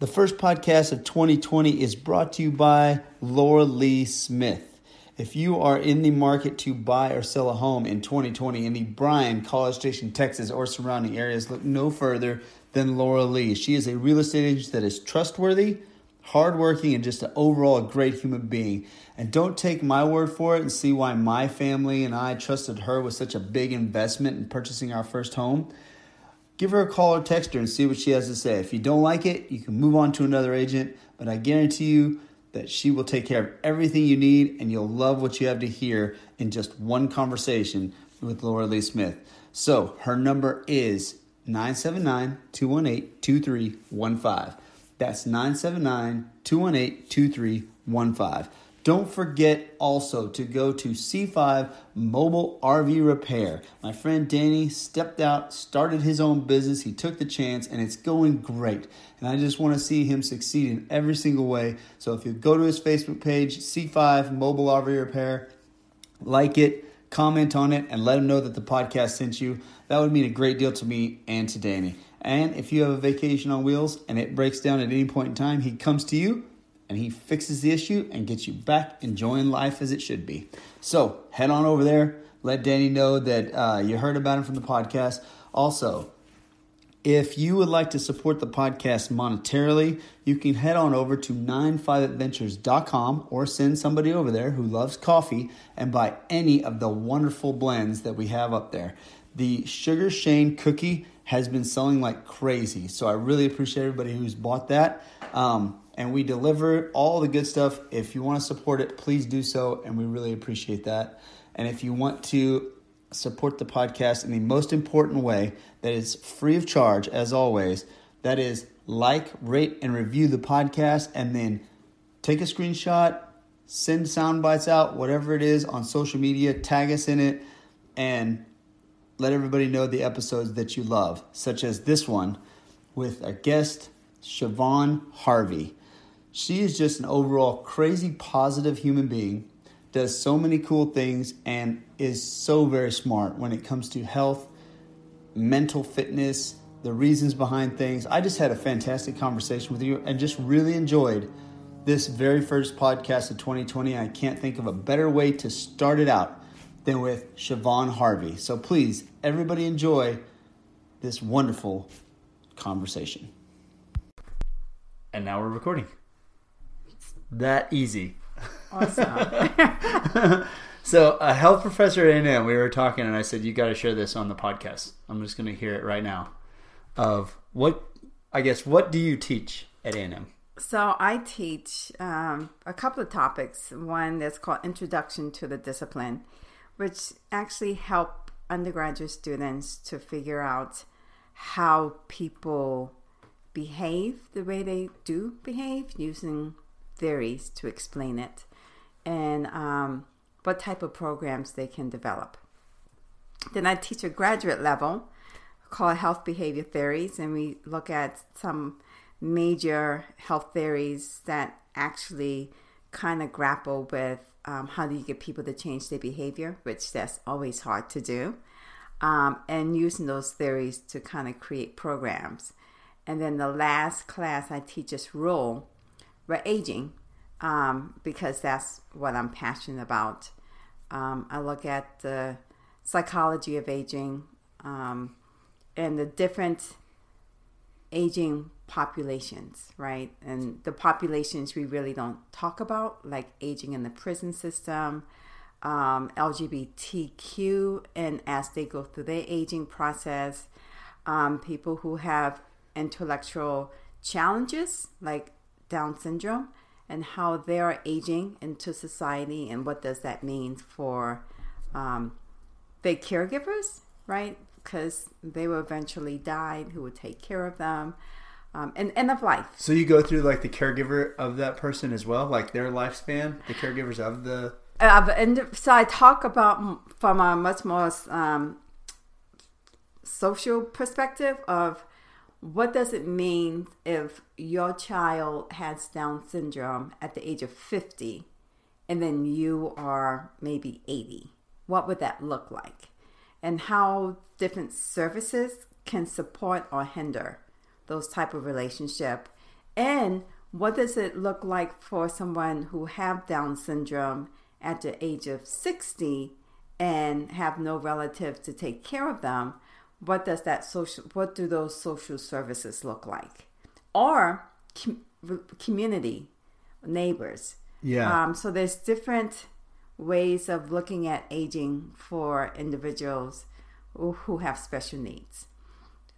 The first podcast of 2020 is brought to you by Laura Lee Smith. If you are in the market to buy or sell a home in 2020 in the Bryan, College Station, Texas, or surrounding areas, look no further than Laura Lee. She is a real estate agent that is trustworthy, hardworking, and just an overall great human being. And don't take my word for it and see why my family and I trusted her with such a big investment in purchasing our first home give her a call or text her and see what she has to say. If you don't like it, you can move on to another agent, but I guarantee you that she will take care of everything you need and you'll love what you have to hear in just one conversation with Laura Lee Smith. So her number is 979 218 2315. That's 979 218 2315. Don't forget also to go to C5 Mobile RV Repair. My friend Danny stepped out, started his own business. He took the chance, and it's going great. And I just want to see him succeed in every single way. So if you go to his Facebook page, C5 Mobile RV Repair, like it, comment on it, and let him know that the podcast sent you. That would mean a great deal to me and to Danny. And if you have a vacation on wheels and it breaks down at any point in time, he comes to you and he fixes the issue and gets you back enjoying life as it should be. So head on over there. Let Danny know that uh, you heard about him from the podcast. Also, if you would like to support the podcast monetarily, you can head on over to 95adventures.com or send somebody over there who loves coffee and buy any of the wonderful blends that we have up there. The Sugar Shane cookie has been selling like crazy, so I really appreciate everybody who's bought that. Um, and we deliver all the good stuff. If you want to support it, please do so, and we really appreciate that. And if you want to support the podcast in the most important way that is free of charge, as always, that is like, rate, and review the podcast, and then take a screenshot, send sound bites out, whatever it is on social media, tag us in it, and let everybody know the episodes that you love, such as this one with a guest, Siobhan Harvey. She is just an overall crazy positive human being, does so many cool things, and is so very smart when it comes to health, mental fitness, the reasons behind things. I just had a fantastic conversation with you and just really enjoyed this very first podcast of 2020. I can't think of a better way to start it out than with Siobhan Harvey. So please, everybody enjoy this wonderful conversation. And now we're recording that easy. Awesome. so a health professor at A&M, we were talking, and I said, "You got to share this on the podcast." I'm just going to hear it right now. Of what I guess what do you teach at A&M? So I teach um, a couple of topics. One that's called Introduction to the Discipline, which actually help undergraduate students to figure out how people behave the way they do behave using theories to explain it and um, what type of programs they can develop. Then I teach a graduate level called Health Behavior Theories, and we look at some major health theories that actually kind of grapple with um, how do you get people to change their behavior, which that's always hard to do, um, and using those theories to kind of create programs. And then the last class I teach is role we're aging um, because that's what I'm passionate about. Um, I look at the psychology of aging um, and the different aging populations, right? And the populations we really don't talk about, like aging in the prison system, um, LGBTQ, and as they go through their aging process, um, people who have intellectual challenges like down syndrome and how they are aging into society and what does that mean for um, the caregivers, right? Because they will eventually die, who will take care of them, um, and end of life. So you go through like the caregiver of that person as well, like their lifespan, the caregivers of the. Uh, and so I talk about from a much more um, social perspective of what does it mean if your child has Down syndrome at the age of 50 and then you are maybe 80? What would that look like? And how different services can support or hinder those type of relationship And what does it look like for someone who have Down syndrome at the age of 60 and have no relatives to take care of them? What does that social what do those social services look like? Or com- community neighbors. Yeah. Um, so there's different ways of looking at aging for individuals who, have special needs.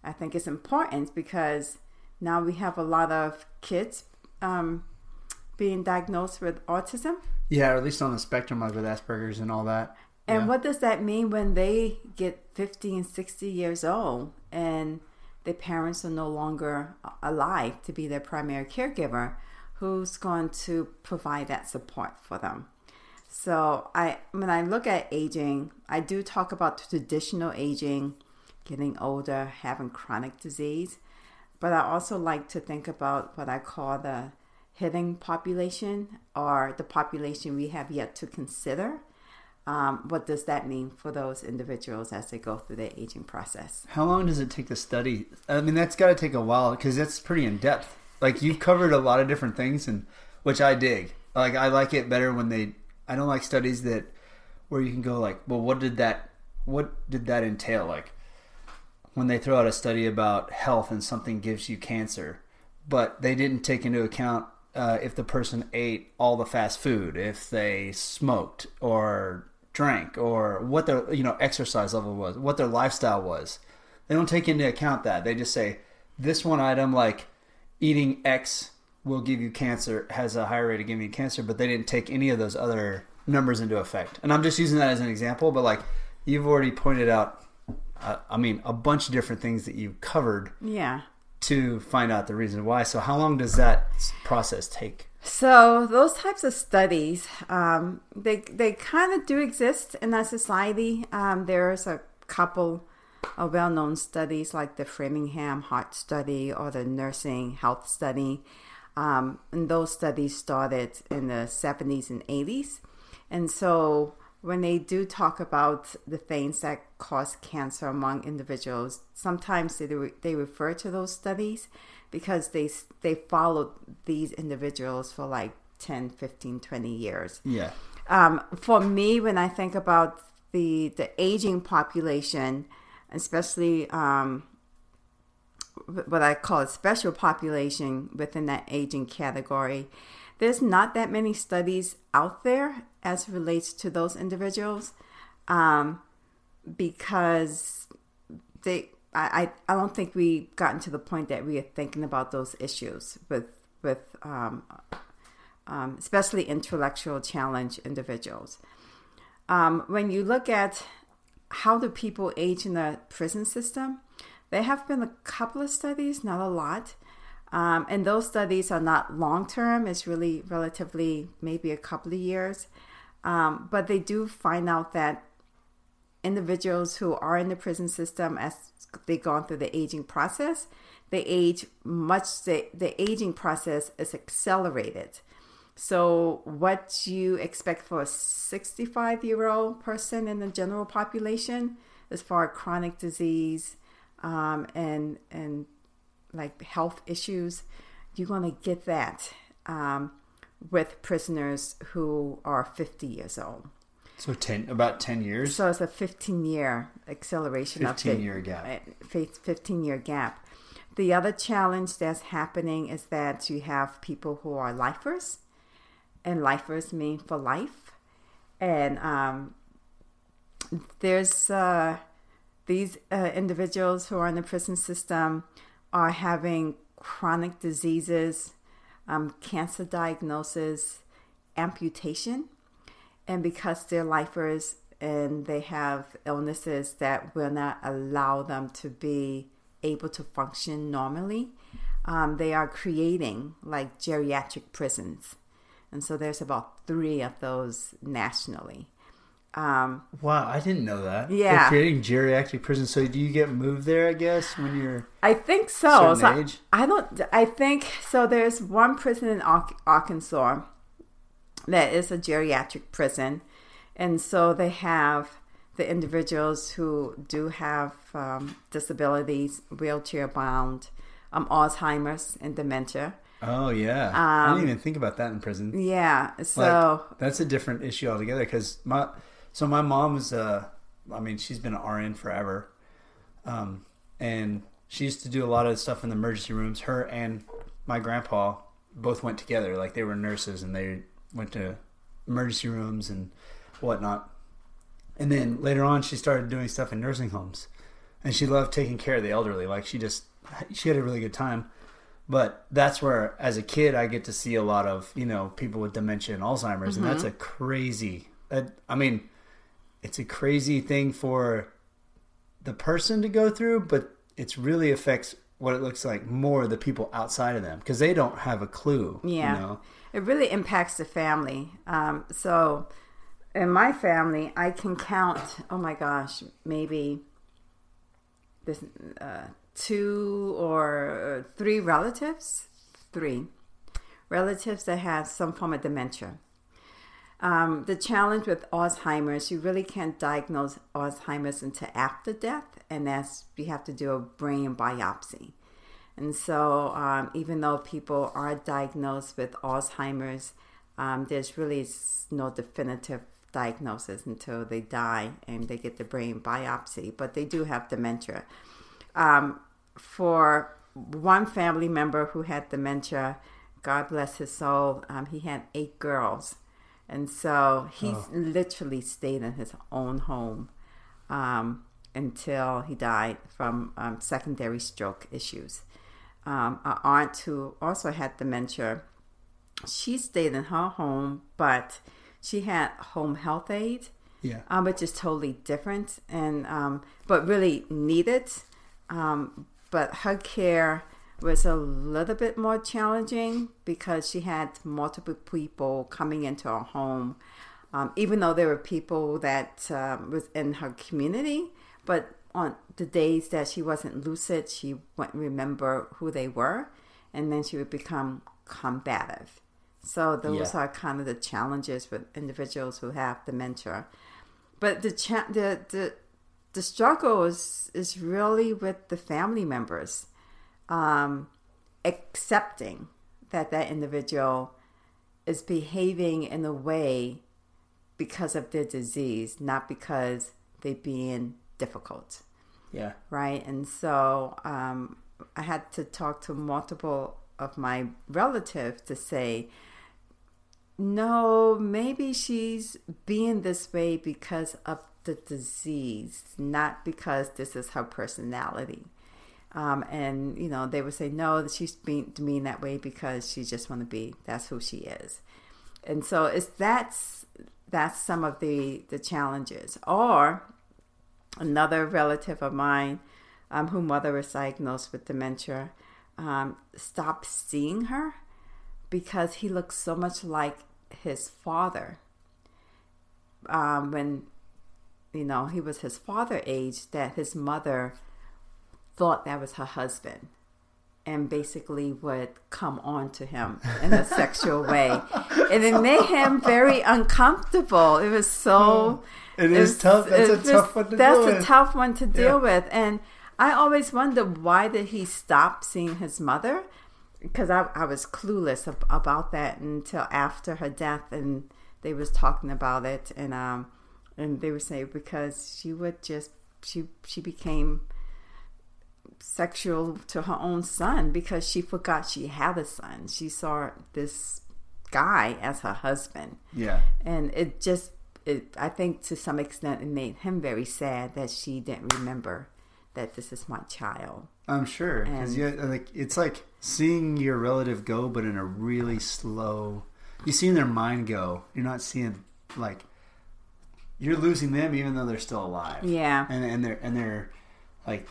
I think it's important because now we have a lot of kids um, being diagnosed with autism. Yeah, or at least on the spectrum, like with Asperger's and all that. And Yeah. what does that mean when they get 50 and 60 years old and their parents are no longer alive to be their primary caregiver? Who's going to provide that support for them? So I when I look at aging, I do talk about traditional aging, getting older, having chronic disease, but I also like to think about what I call the hidden population or the population we have yet to consider. Um, what does that mean for those individuals as they go through their aging process? How long does it take to study? I mean, that's got to take a while because that's pretty in depth. Like you've covered a lot of different things, and which I dig. Like I like it better when they. I don't like studies that where you can go like, well, what did that, what did that entail? Like when they throw out a study about health and something gives you cancer, but they didn't take into account uh, if the person ate all the fast food, if they smoked or drank, or what their you know exercise level was, what their lifestyle was. They don't take into account that. They just say this one item like eating X will give you cancer has a higher rate of giving you cancer, but they didn't take any of those other numbers into effect. And I'm just using that as an example, but like you've already pointed out, uh, I mean, a bunch of different things that you've covered Yeah. To find out the reason why. So how long does that process take? So those types of studies, um, they they kind of do exist in our society. Um, there's a couple of well-known studies like the Framingham Heart Study or the Nursing Health Study, um, and those studies started in the 70s and 80s. And so when they do talk about the things that cause cancer among individuals, sometimes they, they refer to those studies because they they followed these individuals for like 10, 15, 20 years. Yeah. Um, for me, when I think about the the aging population, especially um, what I call a special population within that aging category, there's not that many studies out there as relates to those individuals, um, because they. I, I don't think we gotten to the point that we are thinking about those issues with with um, um, especially intellectual challenge individuals. Um, when you look at how do people age in the prison system, there have been a couple of studies, not a lot. Um, and those studies are not long term, it's really relatively maybe a couple of years. Um, but they do find out that individuals who are in the prison system, as they've gone through the aging process, they age much, the, the aging process is accelerated. So, what you expect for a 65 year old person in the general population, as far as chronic disease um, and and like health issues, you're going to get that um, with prisoners who are 50 years old. So ten about ten years. So it's a 15 year acceleration of 15 the- year gap. 15 year gap. The other challenge that's happening is that you have people who are lifers, and lifers mean for life. And um, there's uh, these uh, individuals who are in the prison system are having chronic diseases, um, cancer diagnosis, amputation and because they're lifers and they have illnesses that will not allow them to be able to function normally, um, they are creating like geriatric prisons. And so there's about three of those nationally. Um, Wow, I didn't know that. Yeah. They're creating geriatric prisons. So do you get moved there? I guess when you're I think so. So age? I don't. I think so. There's one prison in Arkansas that is a geriatric prison, and so they have the individuals who do have um, disabilities, wheelchair bound, um, Alzheimer's, and dementia. Oh yeah, I Um, didn't even think about that in prison. Yeah. So like, that's a different issue altogether. Because my so my mom was uh, I mean, she's been an RN forever, um, and she used to do a lot of stuff in the emergency rooms. Her and my grandpa both went together. Like they were nurses, and they went to emergency rooms and whatnot. And then later on, she started doing stuff in nursing homes, and she loved taking care of the elderly. Like she just she had a really good time. But that's where, as a kid, I get to see a lot of you know people with dementia and Alzheimer's, and that's a crazy. That, I mean, it's a crazy thing for the person to go through, but it's really affects what it looks like more the people outside of them because they don't have a clue. Yeah. you know? it really impacts the family. Um, so in my family, I can count, oh my gosh, maybe this uh, two or three relatives, three relatives that have some form of dementia. Um, the challenge with Alzheimer's, you really can't diagnose Alzheimer's until after death, and that's you have to do a brain biopsy. And so, um, even though people are diagnosed with Alzheimer's, um, there's really no definitive diagnosis until they die and they get the brain biopsy. But they do have dementia. Um, for one family member who had dementia, God bless his soul, um, he had eight girls. And so he literally stayed in his own home um, until he died from um, secondary stroke issues. Um, our aunt, who also had dementia, she stayed in her home, but she had home health aid, Yeah. um, which is totally different and um, but really needed. Um, but her care was a little bit more challenging because she had multiple people coming into her home. Um, even though there were people that um, was in her community, but on the days that she wasn't lucid, she wouldn't remember who they were, and then she would become combative. So those Yeah. are kind of the challenges with individuals who have dementia. But the cha- the the the struggle is is really with the family members um, accepting that that individual is behaving in a way because of their disease, not because they're being difficult Yeah. right? And so um, I had to talk to multiple of my relatives to say, no, maybe she's being this way because of the disease, not because this is her personality. Um, and you know, they would say, no, she's being being that way because she just want to be. That's who she is. And so it's that's that's some of the the challenges. Or another relative of mine, um, whose mother was diagnosed with dementia, um, stopped seeing her because he looked so much like his father. Um, when you know he was his father age, that his mother thought that was her husband. And basically would come on to him in a sexual way. And it made him very uncomfortable. It was so It is tough. That's a tough one to that's deal a with. tough one to deal Yeah. with. And I always wondered why did he stop seeing his mother? Because I, I was clueless ab- about that until after her death, and they was talking about it, and um, and they were saying because she would just she she became sexual to her own son because she forgot she had a son. She saw this guy as her husband Yeah. and it just it, i think to some extent it made him very sad that she didn't remember that this is my child I'm sure because yeah, like it's like seeing your relative go, but in a really slow. You're seeing their mind go. You're not seeing like you're losing them, even though they're still alive. yeah and and they're and they're like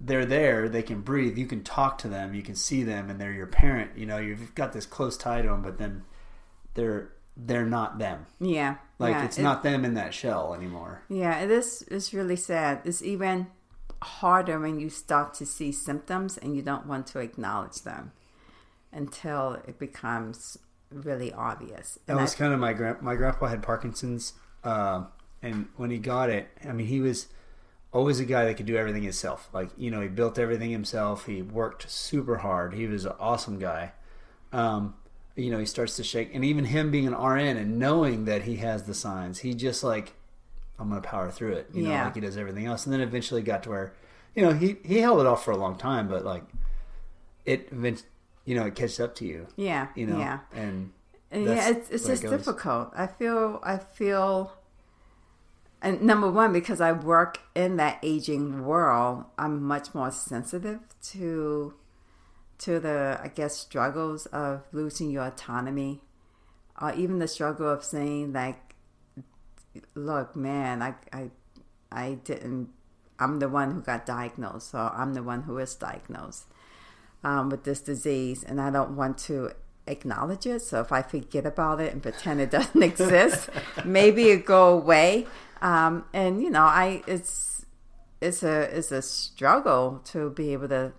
they're there. They can breathe. You can talk to them. You can see them, and they're your parent. You know, you've got this close tie to them, but then they're they're not them. yeah Like yeah. it's It- not them in that shell anymore. yeah this is really sad it's even harder when you start to see symptoms and you don't want to acknowledge them until it becomes really obvious That And was I- kind of my grand my grandpa had Parkinson's, uh, and when he got it, I mean, he was always a guy that could do everything himself. Like you know, he built everything himself. He worked super hard. He was an awesome guy, um, you know, he starts to shake, and even him being an RN and knowing that he has the signs, he just like, I'm gonna power through it, you know, like he does everything else, and then eventually got to where, you know, he he held it off for a long time, but like, it, you know, it catches up to you, Yeah. you know, Yeah. and yeah, it's, it's where it just difficult. I feel, I feel, and number one, because I work in that aging world, I'm much more sensitive to, to the, I guess, struggles of losing your autonomy, or even the struggle of saying like, look, man, I, I, I didn't. I'm the one who got diagnosed, so I'm the one who is diagnosed um, with this disease, and I don't want to acknowledge it. So if I forget about it and pretend it doesn't exist, maybe it go away. Um, and you know, I it's it's a it's a struggle to be able to.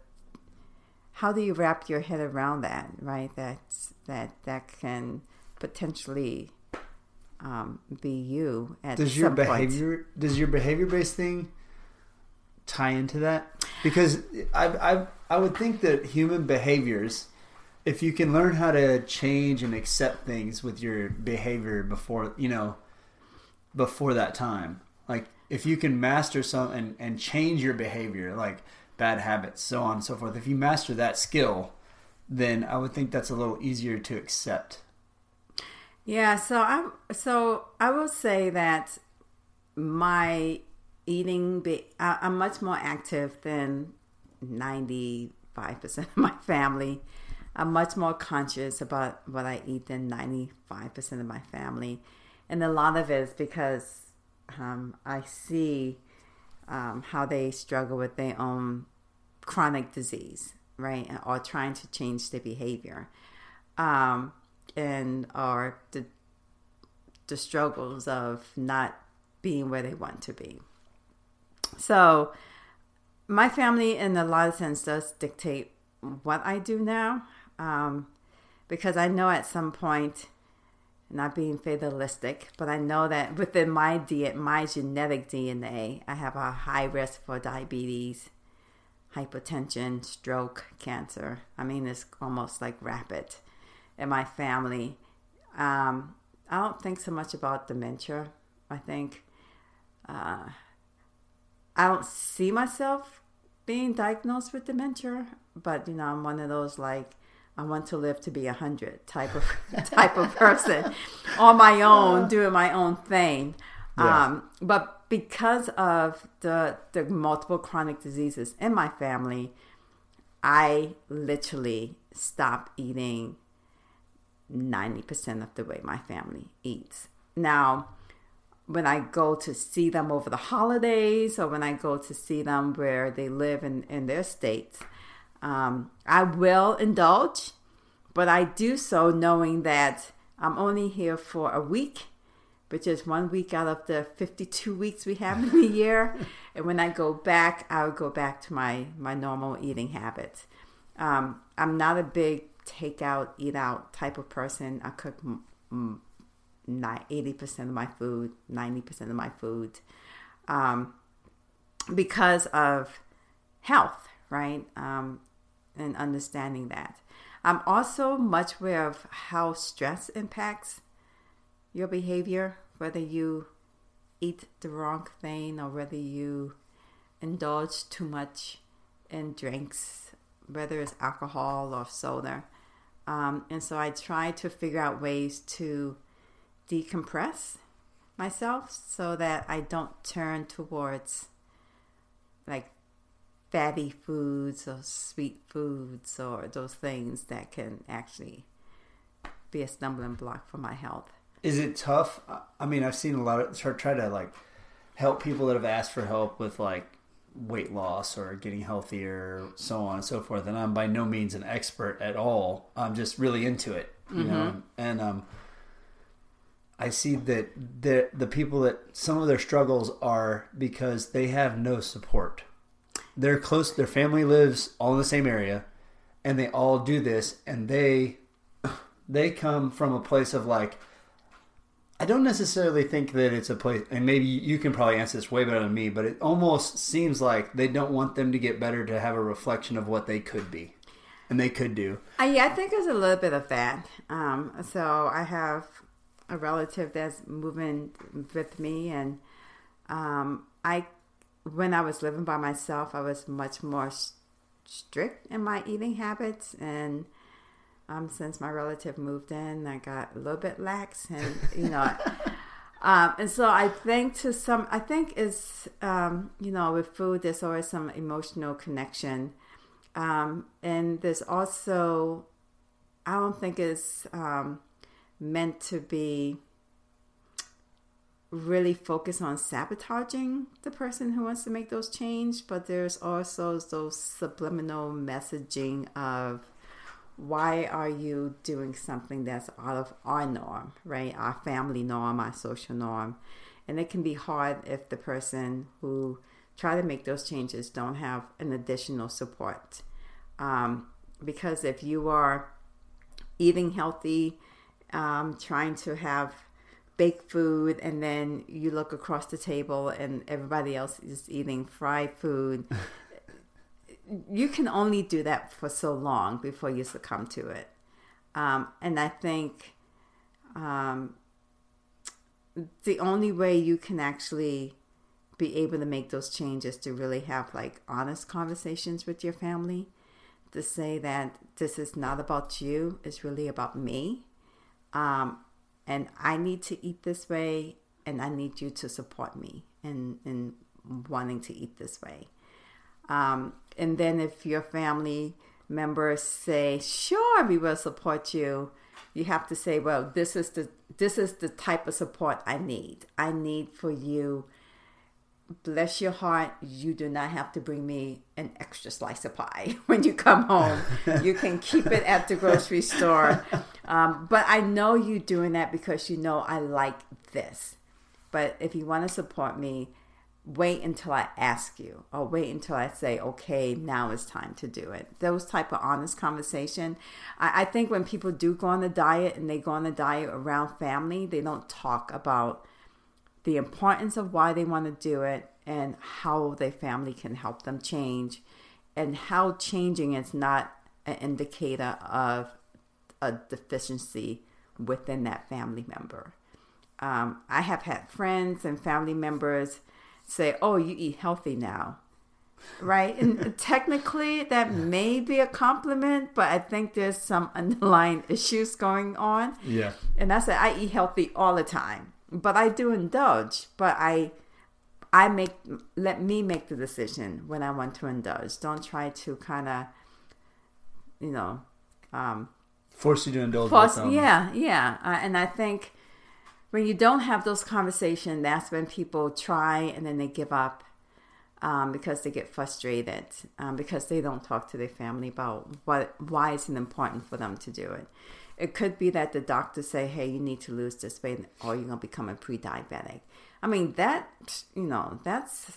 How do you wrap your head around that? Right, that's that that can potentially um, be you at does your some point. behavior does your behavior based thing tie into that because I, I i would think that human behaviors if you can learn how to change and accept things with your behavior before you know before that time like if you can master some and, and change your behavior like bad habits so on and so forth if you master that skill then i would think that's a little easier to accept Yeah, so I'm so I will say that my eating be I'm much more active than 95% of my family. I'm much more conscious about what I eat than 95% of my family. And a lot of it is because um, I see um, how they struggle with their own chronic disease, right? Or trying to change their behavior. Um, and or the the struggles of not being where they want to be. So, my family, in a lot of sense, does dictate what I do now, um, because I know at some point, not being fatalistic, but I know that within my D- my genetic DNA, I have a high risk for diabetes, hypertension, stroke, cancer. I mean, it's almost like rapid in my family. Um, I don't think so much about dementia. I think uh, I don't see myself being diagnosed with dementia, but you know, I'm one of those like I want to live to be a hundred type of type of person on my own, doing my own thing. Yeah. Um, but because of the the multiple chronic diseases in my family, I literally stopped eating 90% of the way my family eats. Now, when I go to see them over the holidays or when I go to see them where they live in, in their states, um, I will indulge, but I do so knowing that I'm only here for a week, which is one week out of the 52 weeks we have in the year. and when I go back, I'll go back to my, my normal eating habits. Um, I'm not a big takeout, eat out type of person. I cook mm, 80% of my food, 90% of my food um, because of health, right? Um, and understanding that. I'm also much aware of how stress impacts your behavior, whether you eat the wrong thing or whether you indulge too much in drinks, whether it's alcohol or soda. Um, and so I try to figure out ways to decompress myself so that I don't turn towards like fatty foods or sweet foods or those things that can actually be a stumbling block for my health. Is it tough? I- mean, I've seen a lot of try, try to like help people that have asked for help with like weight loss or getting healthier, so on and so forth. And I'm by no means an expert at all. I'm just really into it, you know. And um, I see that the the people that some of their struggles are because they have no support. They're close. Their family lives all in the same area, and they all do this, and they they come from a place of like I don't necessarily think that it's a place, and maybe you can probably answer this way better than me, but it almost seems like they don't want them to get better to have a reflection of what they could be. and they could do. Uh, yeah, I think there's a little bit of that. Um, so I have a relative that's moving with me, and um, I, when I was living by myself, I was much more strict in my eating habits, and um, since my relative moved in, I got a little bit lax, and you know. Um, and so I think to some, I think is um, you know with food there's always some emotional connection, um, and there's also I don't think it's um, meant to be really focus on sabotaging the person who wants to make those change, but there's also those subliminal messaging of why are you doing something that's out of our norm, right? Our family norm, our social norm. And it can be hard if the person who try to make those changes don't have an additional support. Um, because if you are eating healthy, um, trying to have baked food, and then you look across the table and everybody else is eating fried food, you can only do that for so long before you succumb to it. Um, and I think um, the only way you can actually be able to make those changes to really have like honest conversations with your family to say that this is not about you, it's really about me. Um, and I need to eat this way, and I need you to support me in, in wanting to eat this way. Um, and then if your family members say, "Sure, we will support you," you have to say, "Well, this is the this is the type of support I need. I need for you." Bless your heart, you do not have to bring me an extra slice of pie when you come home. you can keep it at the grocery store. Um, but I know you doing that because you know I like this. But if you want to support me, wait until I ask you or wait until I say, okay, now it's time to do it. Those type of honest conversation. I, I, think when people do go on a diet and they go on a diet around family, they don't talk about the importance of why they want to do it and how their family can help them change and how changing is not an indicator of a deficiency within that family member. Um, I have had friends and family members say, "Oh, you eat healthy now." Right? And technically that may be a compliment, but I think there's some underlying issues going on. Yeah. And I say I eat healthy all the time, but I do indulge, but I I make let me make the decision when I want to indulge. Don't try to kind of you know um force you to indulge force, yeah yeah uh, and i think when you don't have those conversations, that's when people try and then they give up um, because they get frustrated um, because they don't talk to their family about what why it's important for them to do it. It could be that the doctor say, "Hey, you need to lose this weight, or you're gonna become a pre-diabetic." I mean, that you know, that's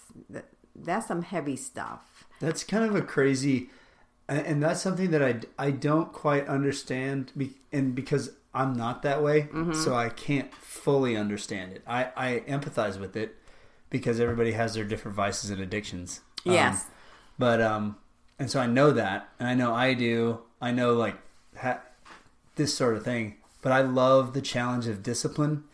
that's some heavy stuff. That's kind of a crazy, and that's something that I I don't quite understand, and because I'm not that way, mm-hmm. so I can't fully understand it. I, I empathize with it because everybody has their different vices and addictions. Um, yes. Um, but um, and so I know that, and I know I do. I know like ha- this sort of thing. But I love the challenge of discipline.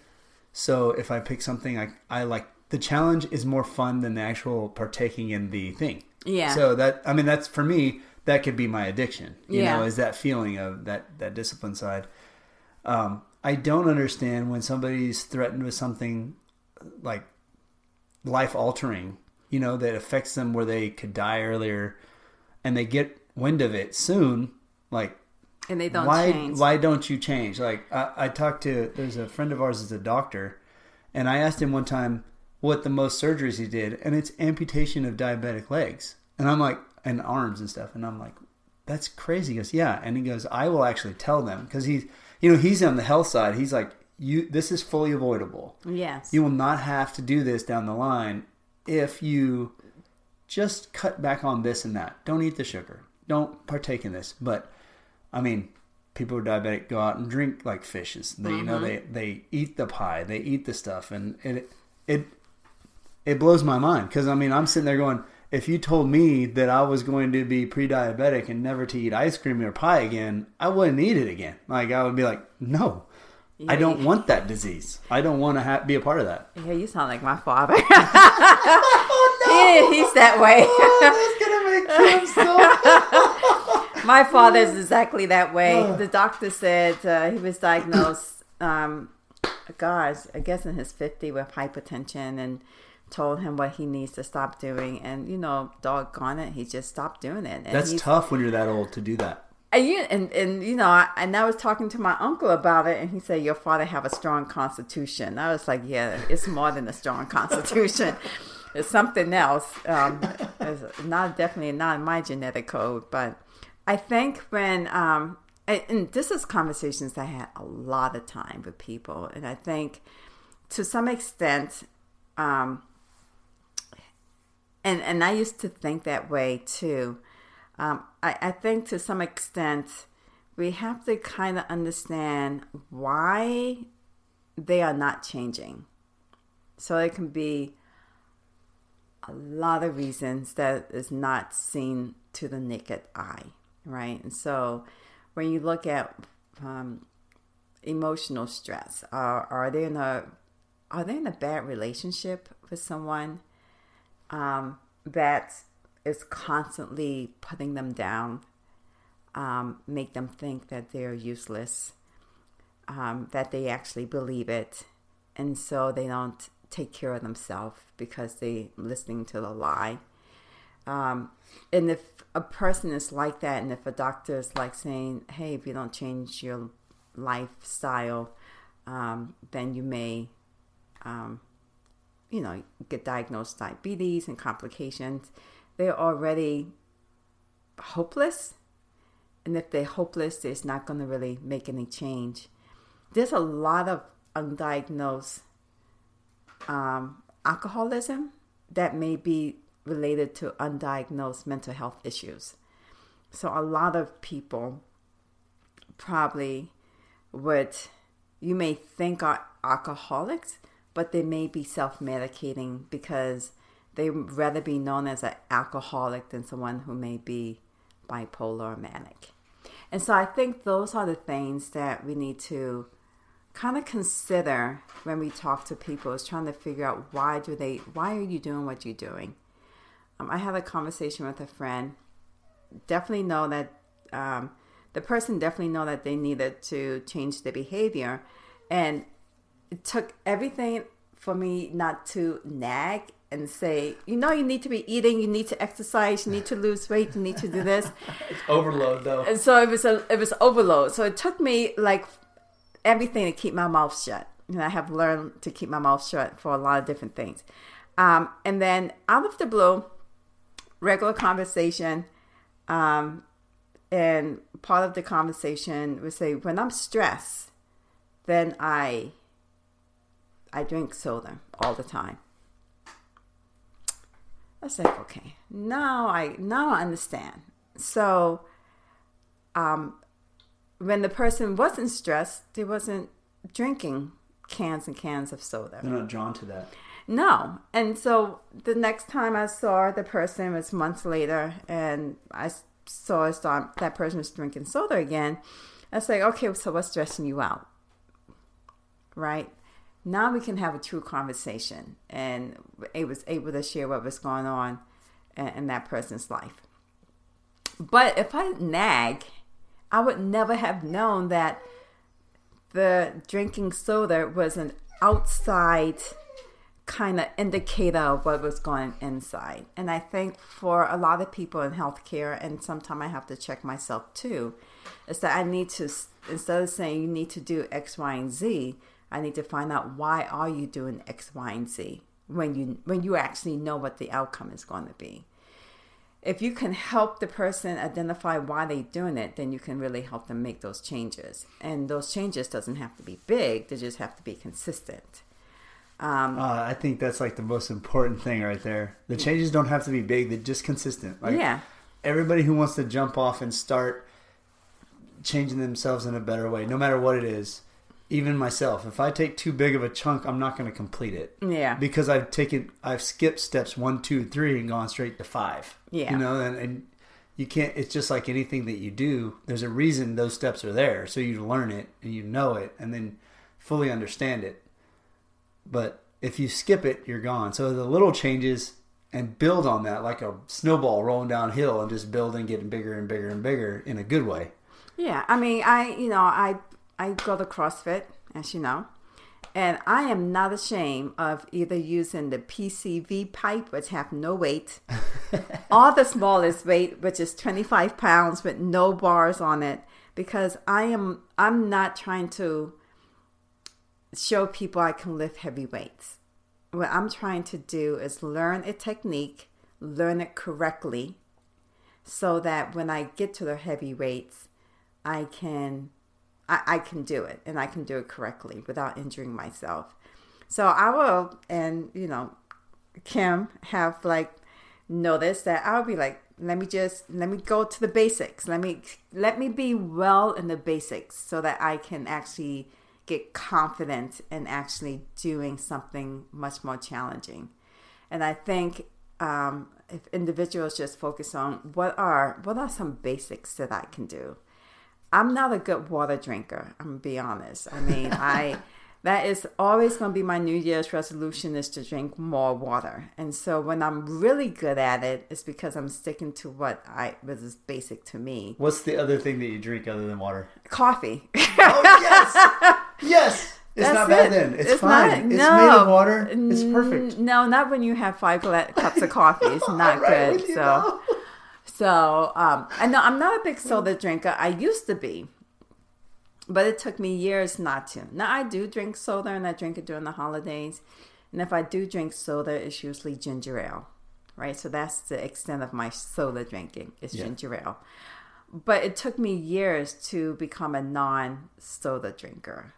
So if I pick something, I I like the challenge is more fun than the actual partaking in the thing. Yeah. So that I mean that's for me that could be my addiction. You yeah. know, is that feeling of that that discipline side. Um, I don't understand when somebody's threatened with something like life altering, you know, that affects them where they could die earlier, and they get wind of it soon, like. And they don't why, change. Why don't you change? Like I, I talked to there's a friend of ours is a doctor, and I asked him one time what the most surgeries he did, and it's amputation of diabetic legs, and I'm like, and arms and stuff, and I'm like, that's crazy. He goes, yeah, and he goes, I will actually tell them because he's you know, he's on the health side. He's like, you, this is fully avoidable. Yes. You will not have to do this down the line if you just cut back on this and that. Don't eat the sugar. Don't partake in this. But, I mean, people who are diabetic go out and drink like fishes. They, mm-hmm. you know, they, they eat the pie, they eat the stuff, and it, it, it blows my mind because I mean, I'm sitting there going, if you told me that I was going to be pre-diabetic and never to eat ice cream or pie again, I wouldn't eat it again. Like I would be like, no, yeah, I don't want that disease. I don't want to ha- be a part of that. Yeah, you sound like my father. oh, no. he, he's that way. Oh, so... my father is exactly that way. The doctor said uh, he was diagnosed, um, gosh, I guess in his 50 with hypertension and told him what he needs to stop doing. And, you know, doggone it, he just stopped doing it. And That's tough when you're that old to do that. And you and, and you know, I, and I was talking to my uncle about it, and he said, "Your father have a strong constitution." I was like, "Yeah, it's more than a strong constitution. it's something else. Um, it's not definitely not in my genetic code." But I think when um, and, and this is conversations I had a lot of time with people, and I think to some extent, um, and and I used to think that way too um, I, I think to some extent we have to kind of understand why they are not changing. So it can be a lot of reasons that is not seen to the naked eye, right? And so when you look at um, emotional stress, are are they in a are they in a bad relationship with someone um, that is constantly putting them down, um, make them think that they're useless, um, that they actually believe it, and so they don't take care of themselves because they listening to the lie. Um, and if a person is like that, and if a doctor is like saying, "Hey, if you don't change your lifestyle, um, then you may." Um, you know, get diagnosed diabetes and complications they're already hopeless. And if they're hopeless, it's not going to really make any change. There's a lot of undiagnosed um, alcoholism that may be related to undiagnosed mental health issues. So a lot of people probably would, you may think are alcoholics, but they may be self medicating because they rather be known as an alcoholic than someone who may be bipolar or manic. And so I think those are the things that we need to kind of consider when we talk to people is trying to figure out why do they why are you doing what you're doing? Um, i had a conversation with a friend. Definitely know that um, the person definitely know that they needed to change their behavior. And it took everything for me not to nag and say, you know, you need to be eating, you need to exercise, you need to lose weight, you need to do this. it's overload though. And so it was a it was overload. So it took me like everything to keep my mouth shut. And I have learned to keep my mouth shut for a lot of different things. Um, and then out of the blue, regular conversation, um, and part of the conversation would say, when I'm stressed, then I I drink soda all the time. I was like, okay, now I now I understand. So, um, when the person wasn't stressed, they wasn't drinking cans and cans of soda. They're not drawn to that. No, and so the next time I saw the person was months later, and I saw, saw that person was drinking soda again. I was like, okay, so what's stressing you out? Right? Now we can have a true conversation and it was able to share what was going on in, that person's life. But if I nag, I would never have known that the drinking soda was an outside kind of indicator of what was going inside. And I think for a lot of people in healthcare, and sometimes I have to check myself too, is that I need to, instead of saying you need to do X, Y, and Z, I need to find out why are you doing X, Y, and Z when you when you actually know what the outcome is going to be. If you can help the person identify why they're doing it, then you can really help them make those changes. And those changes doesn't have to be big; they just have to be consistent. Um, uh, I think that's like the most important thing right there. The changes don't have to be big; they're just consistent. Like, yeah. Everybody who wants to jump off and start changing themselves in a better way, no matter what it is, even myself, if I take too big of a chunk, I'm not going to complete it. Yeah. Because I've taken, I've skipped steps one, two, three, and gone straight to five. Yeah. You know, and, and you can't. It's just like anything that you do. There's a reason those steps are there, so you learn it and you know it, and then fully understand it. But if you skip it, you're gone. So the little changes and build on that like a snowball rolling downhill and just building, getting bigger and bigger and bigger in a good way. Yeah, I mean, I you know, I I go to CrossFit, as you know, and I am not ashamed of either using the PCV pipe, which have no weight, or the smallest weight, which is 25 pounds with no bars on it, because I am I'm not trying to show people I can lift heavy weights. What I'm trying to do is learn a technique, learn it correctly, so that when I get to the heavy weights, I can I, I can do it and I can do it correctly without injuring myself. So I will and you know, Kim have like noticed that I'll be like, let me just let me go to the basics. Let me let me be well in the basics so that I can actually get confident in actually doing something much more challenging. And I think um, if individuals just focus on what are what are some basics that I can do. I'm not a good water drinker. I'm gonna be honest. I mean, I that is always to be my New Year's resolution is to drink more water. And so when I'm really good at it, it's because I'm sticking to what I was is basic to me. What's the other thing that you drink other than water? Coffee. Oh yes, yes. It's That's not bad it. then. It's, It's fine. not- it's no. made of water. It's perfect. No, not when you have five cups of coffee. It's not right good. so, though. So um, I know I'm not a big soda drinker. I used to be, but it took me years not to. Now I do drink soda, and I drink it during the holidays. And if I do drink soda, it's usually ginger ale, right? So that's the extent of my soda drinking. It's Yeah. ginger ale. But it took me years to become a non-soda drinker,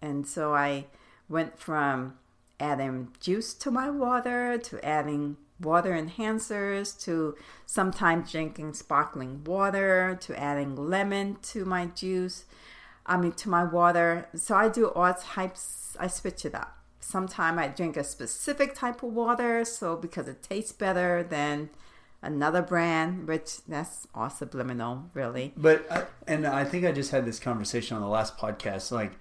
and so I went from adding juice to my water to adding water enhancers to sometimes drinking sparkling water to adding lemon to my juice i mean to my water so i do all types i switch it up sometimes i drink a specific type of water so because it tastes better than another brand which that's all subliminal really But I, and I think I just had this conversation on the last podcast. Like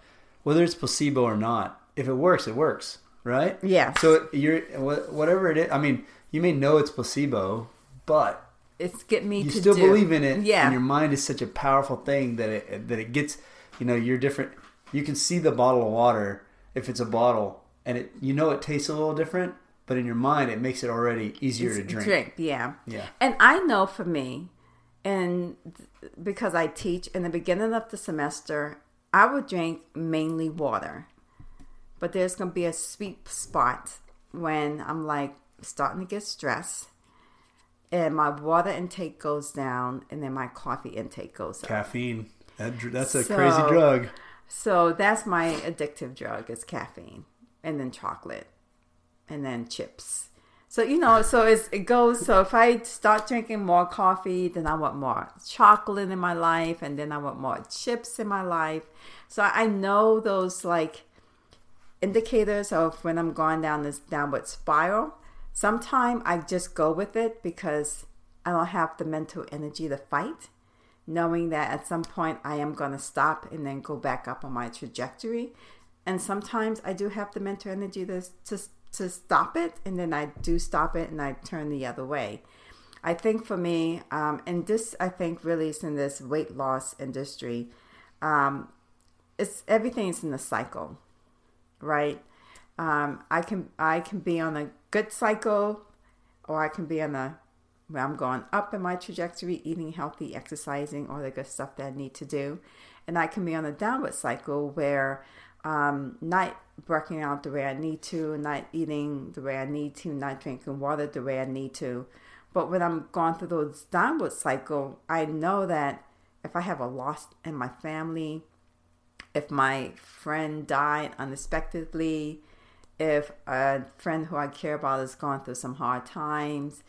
whether it's placebo or not, if it works, it works, right? Yeah. So you're whatever it is. I mean, you may know it's placebo, but it's get me you to still do. believe in it. yeah And your mind is such a powerful thing that it that it gets. You know, you're different. You can see the bottle of water if it's a bottle, and it you know it tastes a little different, but in your mind it makes it already easier to drink. yeah. Yeah. And I know for me, and because I teach in the beginning of the semester, I would drink mainly water. But there's going to be a sweet spot when I'm like starting to get stressed and my water intake goes down and then my coffee intake goes up. Caffeine. That, that's a So- crazy drug. So that's my addictive drug is caffeine and then chocolate and then chips. So you know, so it's, it goes. So if I start drinking more coffee, then I want more chocolate in my life, and then I want more chips in my life. So I know those like indicators of when I'm going down this downward spiral. Sometimes I just go with it because I don't have the mental energy to fight, knowing that at some point I am going to stop and then go back up on my trajectory. And sometimes I do have the mental energy to, to, to stop it, and then I do stop it and I turn the other way. I think for me, um, and this I think really is in this weight loss industry, um, it's everything's in the cycle right? Um, I can I can be on a good cycle, or I can be on a where I'm going up in my trajectory, eating healthy, exercising, all the good stuff that I need to do, and I can be on a downward cycle where um, not working out the way I need to, not eating the way I need to, not drinking water the way I need to. But when I'm going through those downward cycle, I know that if I have a loss in my family, if my friend died unexpectedly, if a friend who I care about has gone through some hard times.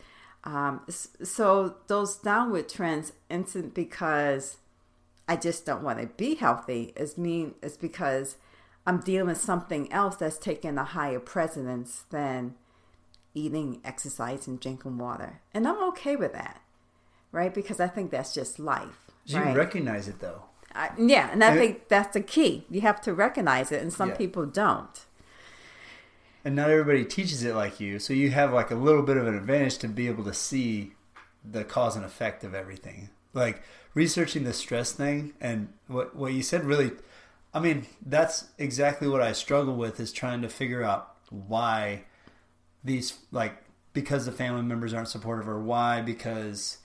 Um, so those downward trends isn't because I just don't want to be healthy. It's mean it's because I'm dealing with something else that's taking a higher precedence than eating, exercise, and drinking water. And I'm okay with that, right? Because I think that's just life. You right? recognize it though. I, yeah, and I And- think that's the key. You have to recognize it, and some Yeah. people don't. And not everybody teaches it like you, so you have like a little bit of an advantage to be able to see the cause and effect of everything. Like researching the stress thing and what what you said really I mean, that's exactly what I struggle with is trying to figure out why these like because the family members aren't supportive or why because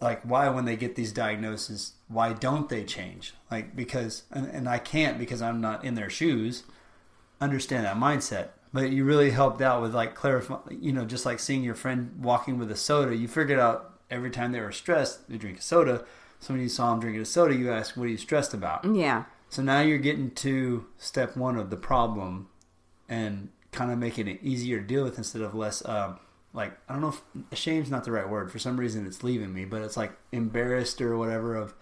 like why when they get these diagnoses why don't they change like because and, and i can't because i'm not in their shoes understand that mindset but you really helped out with like clarifying you know just like seeing your friend walking with a soda you figured out every time they were stressed they drink a soda so when you saw them drinking a soda you asked what are you stressed about Yeah, so now you're getting to step one of the problem and kind of making it easier to deal with instead of less, um, like, I don't know if ashamed's not the right word. For some reason it's leaving me, but it's like embarrassed or whatever of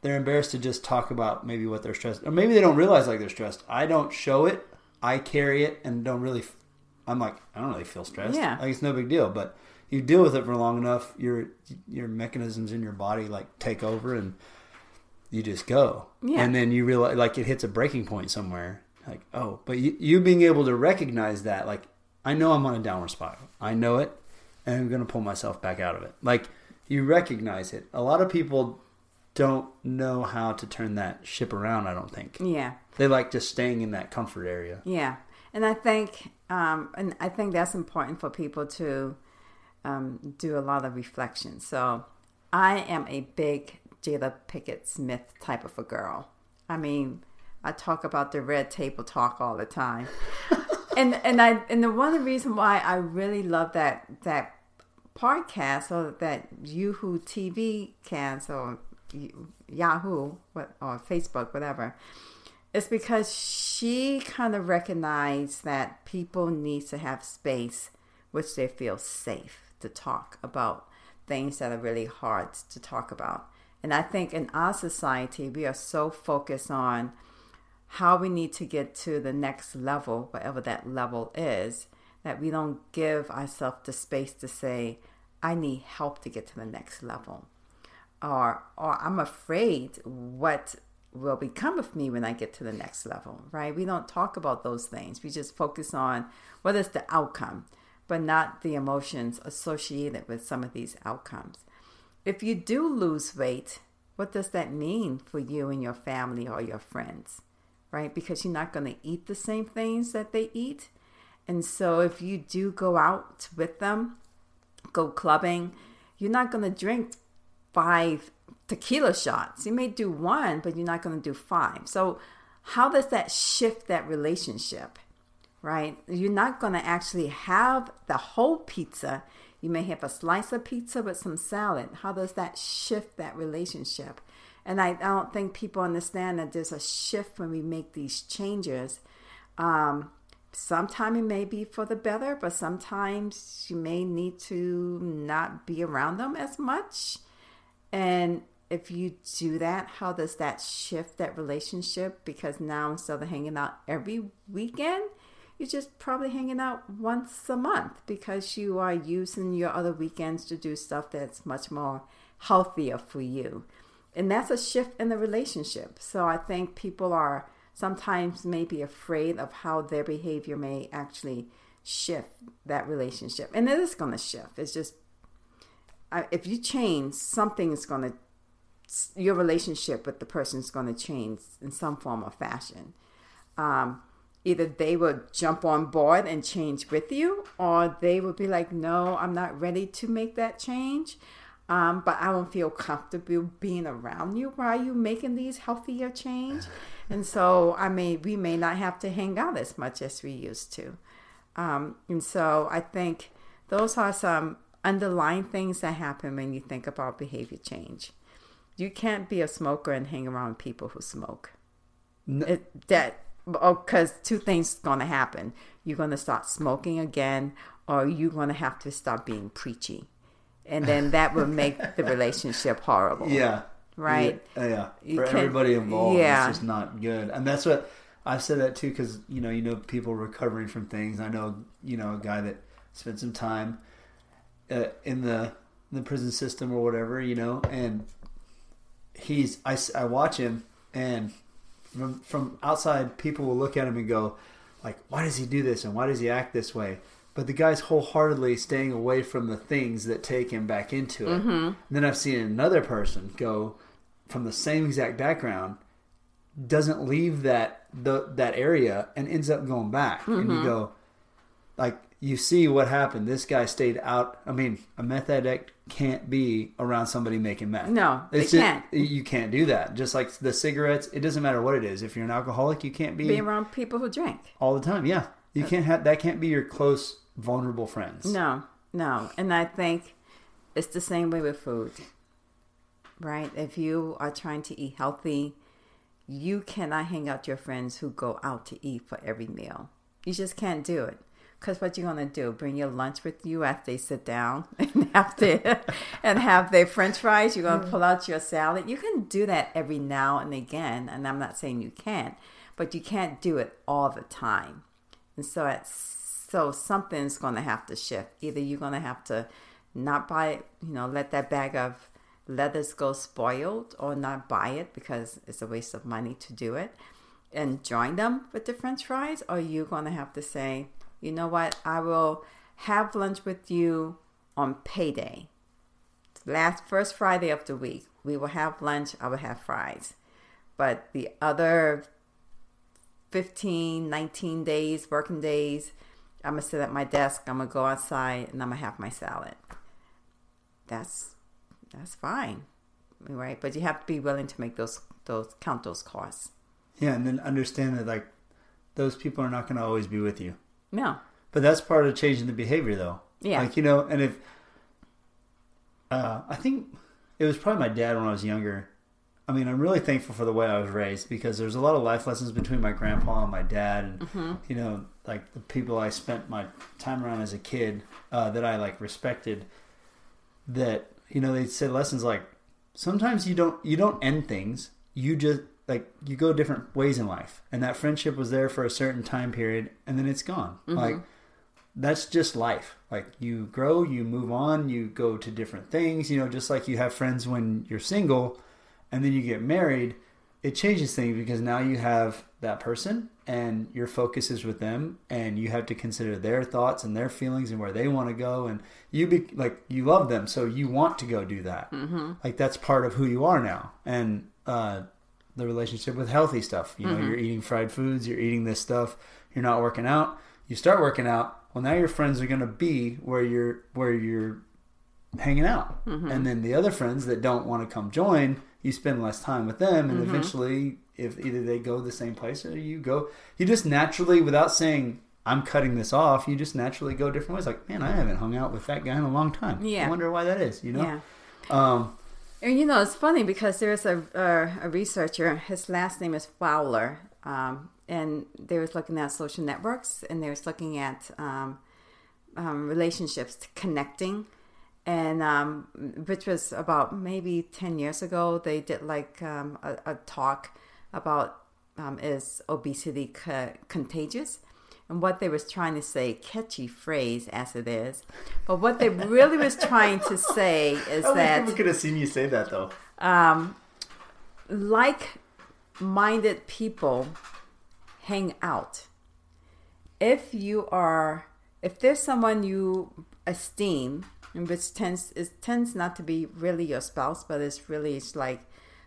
they're embarrassed to just talk about maybe what they're stressed or maybe they don't realize like they're stressed. I don't show it. I carry it and don't really, I'm like, I don't really feel stressed. Yeah. Like it's no big deal, but you deal with it for long enough, your, your mechanisms in your body like take over and you just go. Yeah. And then you realize like it hits a breaking point somewhere. Like, oh, but you, you being able to recognize that, like, I know I'm on a downward spiral. I know it, and I'm going to pull myself back out of it. Like, you recognize it. A lot of people don't know how to turn that ship around, I don't think. yeah. They like just staying in that comfort area. Yeah, and I think, um, and I think that's important for people to um, do a lot of reflection. So, I am a big Jada Pinkett Smith type of a girl. I mean, I talk about the red table talk all the time, and and I and the one reason why I really love that that podcast or that Yahoo TV cast or Yahoo what or Facebook whatever it's because she kind of recognized that people need to have space which they feel safe to talk about things that are really hard to talk about. And I think in our society, we are so focused on how we need to get to the next level, whatever that level is, that we don't give ourselves the space to say, I need help to get to the next level. Or, or I'm afraid what will become of me when I get to the next level, right? We don't talk about those things. We just focus on what is the outcome, but not the emotions associated with some of these outcomes. If you do lose weight, what does that mean for you and your family or your friends, right? Because you're not going to eat the same things that they eat. And so if you do go out with them, go clubbing, you're not going to drink five tequila shots. You may do one, but you're not going to do five. So, how does that shift that relationship? Right? You're not going to actually have the whole pizza. You may have a slice of pizza with some salad. How does that shift that relationship? And I, I don't think people understand that there's a shift when we make these changes. Um, sometimes it may be for the better, but sometimes you may need to not be around them as much. And if you do that, how does that shift that relationship? Because now instead of hanging out every weekend, you're just probably hanging out once a month because you are using your other weekends to do stuff that's much more healthier for you. And that's a shift in the relationship. So I think people are sometimes maybe afraid of how their behavior may actually shift that relationship. And it is going to shift. It's just if you change, something is going to your relationship with the person is going to change in some form or fashion. Um, either they will jump on board and change with you, or they will be like, "No, I'm not ready to make that change." Um, but I don't feel comfortable being around you while you making these healthier change, and so I may we may not have to hang out as much as we used to. Um, and so I think those are some underlying things that happen when you think about behavior change. You can't be a smoker and hang around people who smoke. No. It, that oh, because two things going to happen. You're going to start smoking again, or you're going to have to stop being preachy, and then that will make the relationship horrible. Yeah. Right. Yeah. Oh, you For can- everybody involved, yeah. it's just not good. And that's what I've said that too because you know you know people recovering from things. I know you know a guy that spent some time uh, in the in the prison system or whatever, you know, and he's I, I watch him and from from outside people will look at him and go like why does he do this and why does he act this way but the guy's wholeheartedly staying away from the things that take him back into it mm-hmm. then i've seen another person go from the same exact background doesn't leave that the that area and ends up going back mm-hmm. and you mm-hmm. go like you see what happened. This guy stayed out. I mean, a meth addict can't be around somebody making meth. No, they it's can't. You can't do that. Just like the cigarettes, it doesn't matter what it is. If you're an alcoholic, you can't be, be around people who drink all the time. Yeah, you uh, can't have that. Can't be your close, vulnerable friends. No, no. And I think it's the same way with food, right? If you are trying to eat healthy, you cannot hang out your friends who go out to eat for every meal. You just can't do it because what you're gonna do? Bring your lunch with you after they sit down and have their and have their French fries. You're gonna mm. pull out your salad. You can do that every now and again, and I'm not saying you can't, but you can't do it all the time. And so it's so something's gonna have to shift. Either you're gonna have to not buy, you know, let that bag of lettuce go spoiled, or not buy it because it's a waste of money to do it, and join them with the French fries, or you're gonna have to say you know what? I will have lunch with you on payday. Last first Friday of the week, we will have lunch. I will have fries. But the other 15, 19 days, working days, I'm going to sit at my desk, I'm going to go outside, and I'm going to have my salad. That's that's fine. Right? But you have to be willing to make those those count those costs. Yeah, and then understand that like those people are not going to always be with you. No. But that's part of changing the behavior, though. Yeah. Like you know, and if uh, I think it was probably my dad when I was younger. I mean, I'm really thankful for the way I was raised because there's a lot of life lessons between my grandpa and my dad, and mm-hmm. you know, like the people I spent my time around as a kid uh, that I like respected. That you know, they said lessons like sometimes you don't you don't end things. You just like you go different ways in life and that friendship was there for a certain time period and then it's gone mm-hmm. like that's just life like you grow you move on you go to different things you know just like you have friends when you're single and then you get married it changes things because now you have that person and your focus is with them and you have to consider their thoughts and their feelings and where they want to go and you be like you love them so you want to go do that mm-hmm. like that's part of who you are now and uh, the relationship with healthy stuff. You know, mm-hmm. you're eating fried foods, you're eating this stuff, you're not working out. You start working out. Well, now your friends are going to be where you're where you're hanging out, mm-hmm. and then the other friends that don't want to come join, you spend less time with them, and mm-hmm. eventually, if either they go the same place or you go, you just naturally, without saying. I'm cutting this off. You just naturally go different ways. Like, man, I haven't hung out with that guy in a long time. Yeah. I wonder why that is. You know. Yeah. Um, and you know, it's funny because there's a, a, a researcher, his last name is Fowler, um, and they was looking at social networks and they was looking at um, um, relationships connecting. And um, which was about maybe 10 years ago, they did like um, a, a, talk about um, is obesity co- contagious? And what they was trying to say catchy phrase as it is but what they really was trying to say is that people could have seen you say that though. um, like minded people hang out. If you are if there's someone you esteem which tends it tends not to be really your spouse but it's really it's like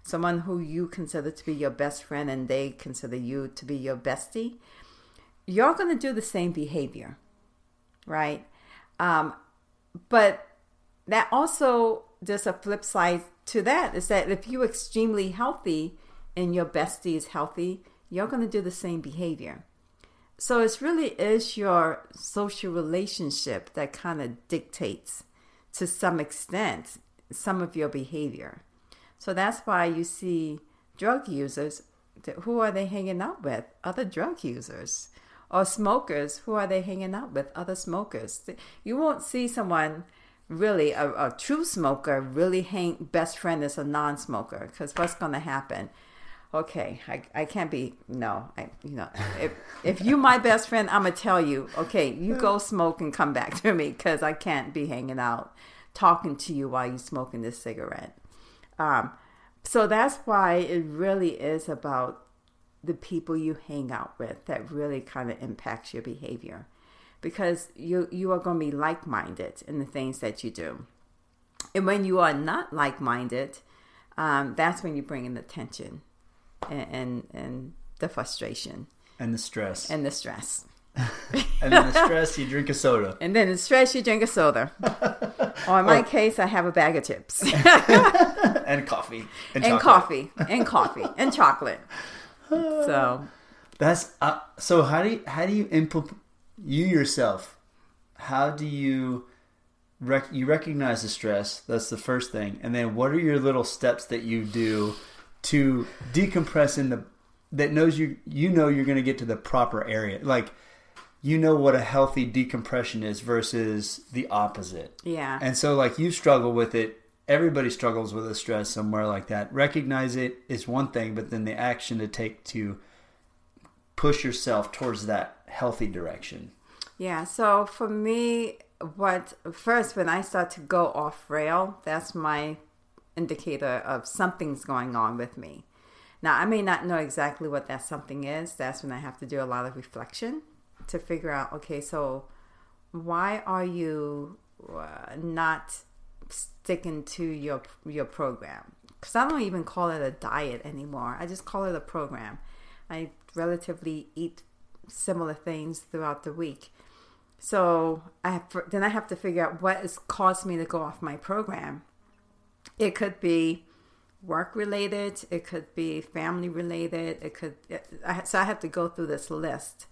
someone who you consider to be your best friend and they consider you to be your bestie you're going to do the same behavior, right? Um, but that also there's a flip side to that is that if you're extremely healthy and your bestie is healthy, you're going to do the same behavior. So it really is your social relationship that kind of dictates to some extent some of your behavior. So that's why you see drug users. Who are they hanging out with? Other drug users or smokers, who are they hanging out with? Other smokers. You won't see someone really a, a true smoker really hang best friend is a non-smoker because what's going to happen? okay, I, I can't be no, I you know if if you my best friend, I'm gonna tell you, okay, you go smoke and come back to me because I can't be hanging out talking to you while you smoking this cigarette. Um, so that's why it really is about the people you hang out with that really kind of impacts your behavior. Because you you are going to be like-minded in the things that you do. And when you are not like-minded um, that's when you bring in the tension and, and, and the frustration. And the stress. And the stress. And then the stress you drink a soda. And then the stress you drink a soda. Or in my case i have a bag of chips. And coffee. And, and coffee. And coffee. And chocolate so that's uh, so how do you how do you implement you yourself how do you rec- you recognize the stress? That's the first thing. And then what are your little steps that you do to decompress in the that knows you you know you're going to get to the proper area? Like you know what a healthy decompression is versus the opposite. Yeah. And so like you struggle with it everybody struggles with a stress somewhere like that. Recognize it is one thing, but then the action to take to push yourself towards that healthy direction. Yeah. So for me, what first when I start to go off rail, that's my indicator of something's going on with me. Now, I may not know exactly what that something is. That's when I have to do a lot of reflection to figure out okay, so why are you uh, not sticking to your your program because I don't even call it a diet anymore. I just call it a program. I relatively eat similar things throughout the week. So I have, then I have to figure out what has caused me to go off my program. It could be work related. It could be family related. It could. so I have to go through this list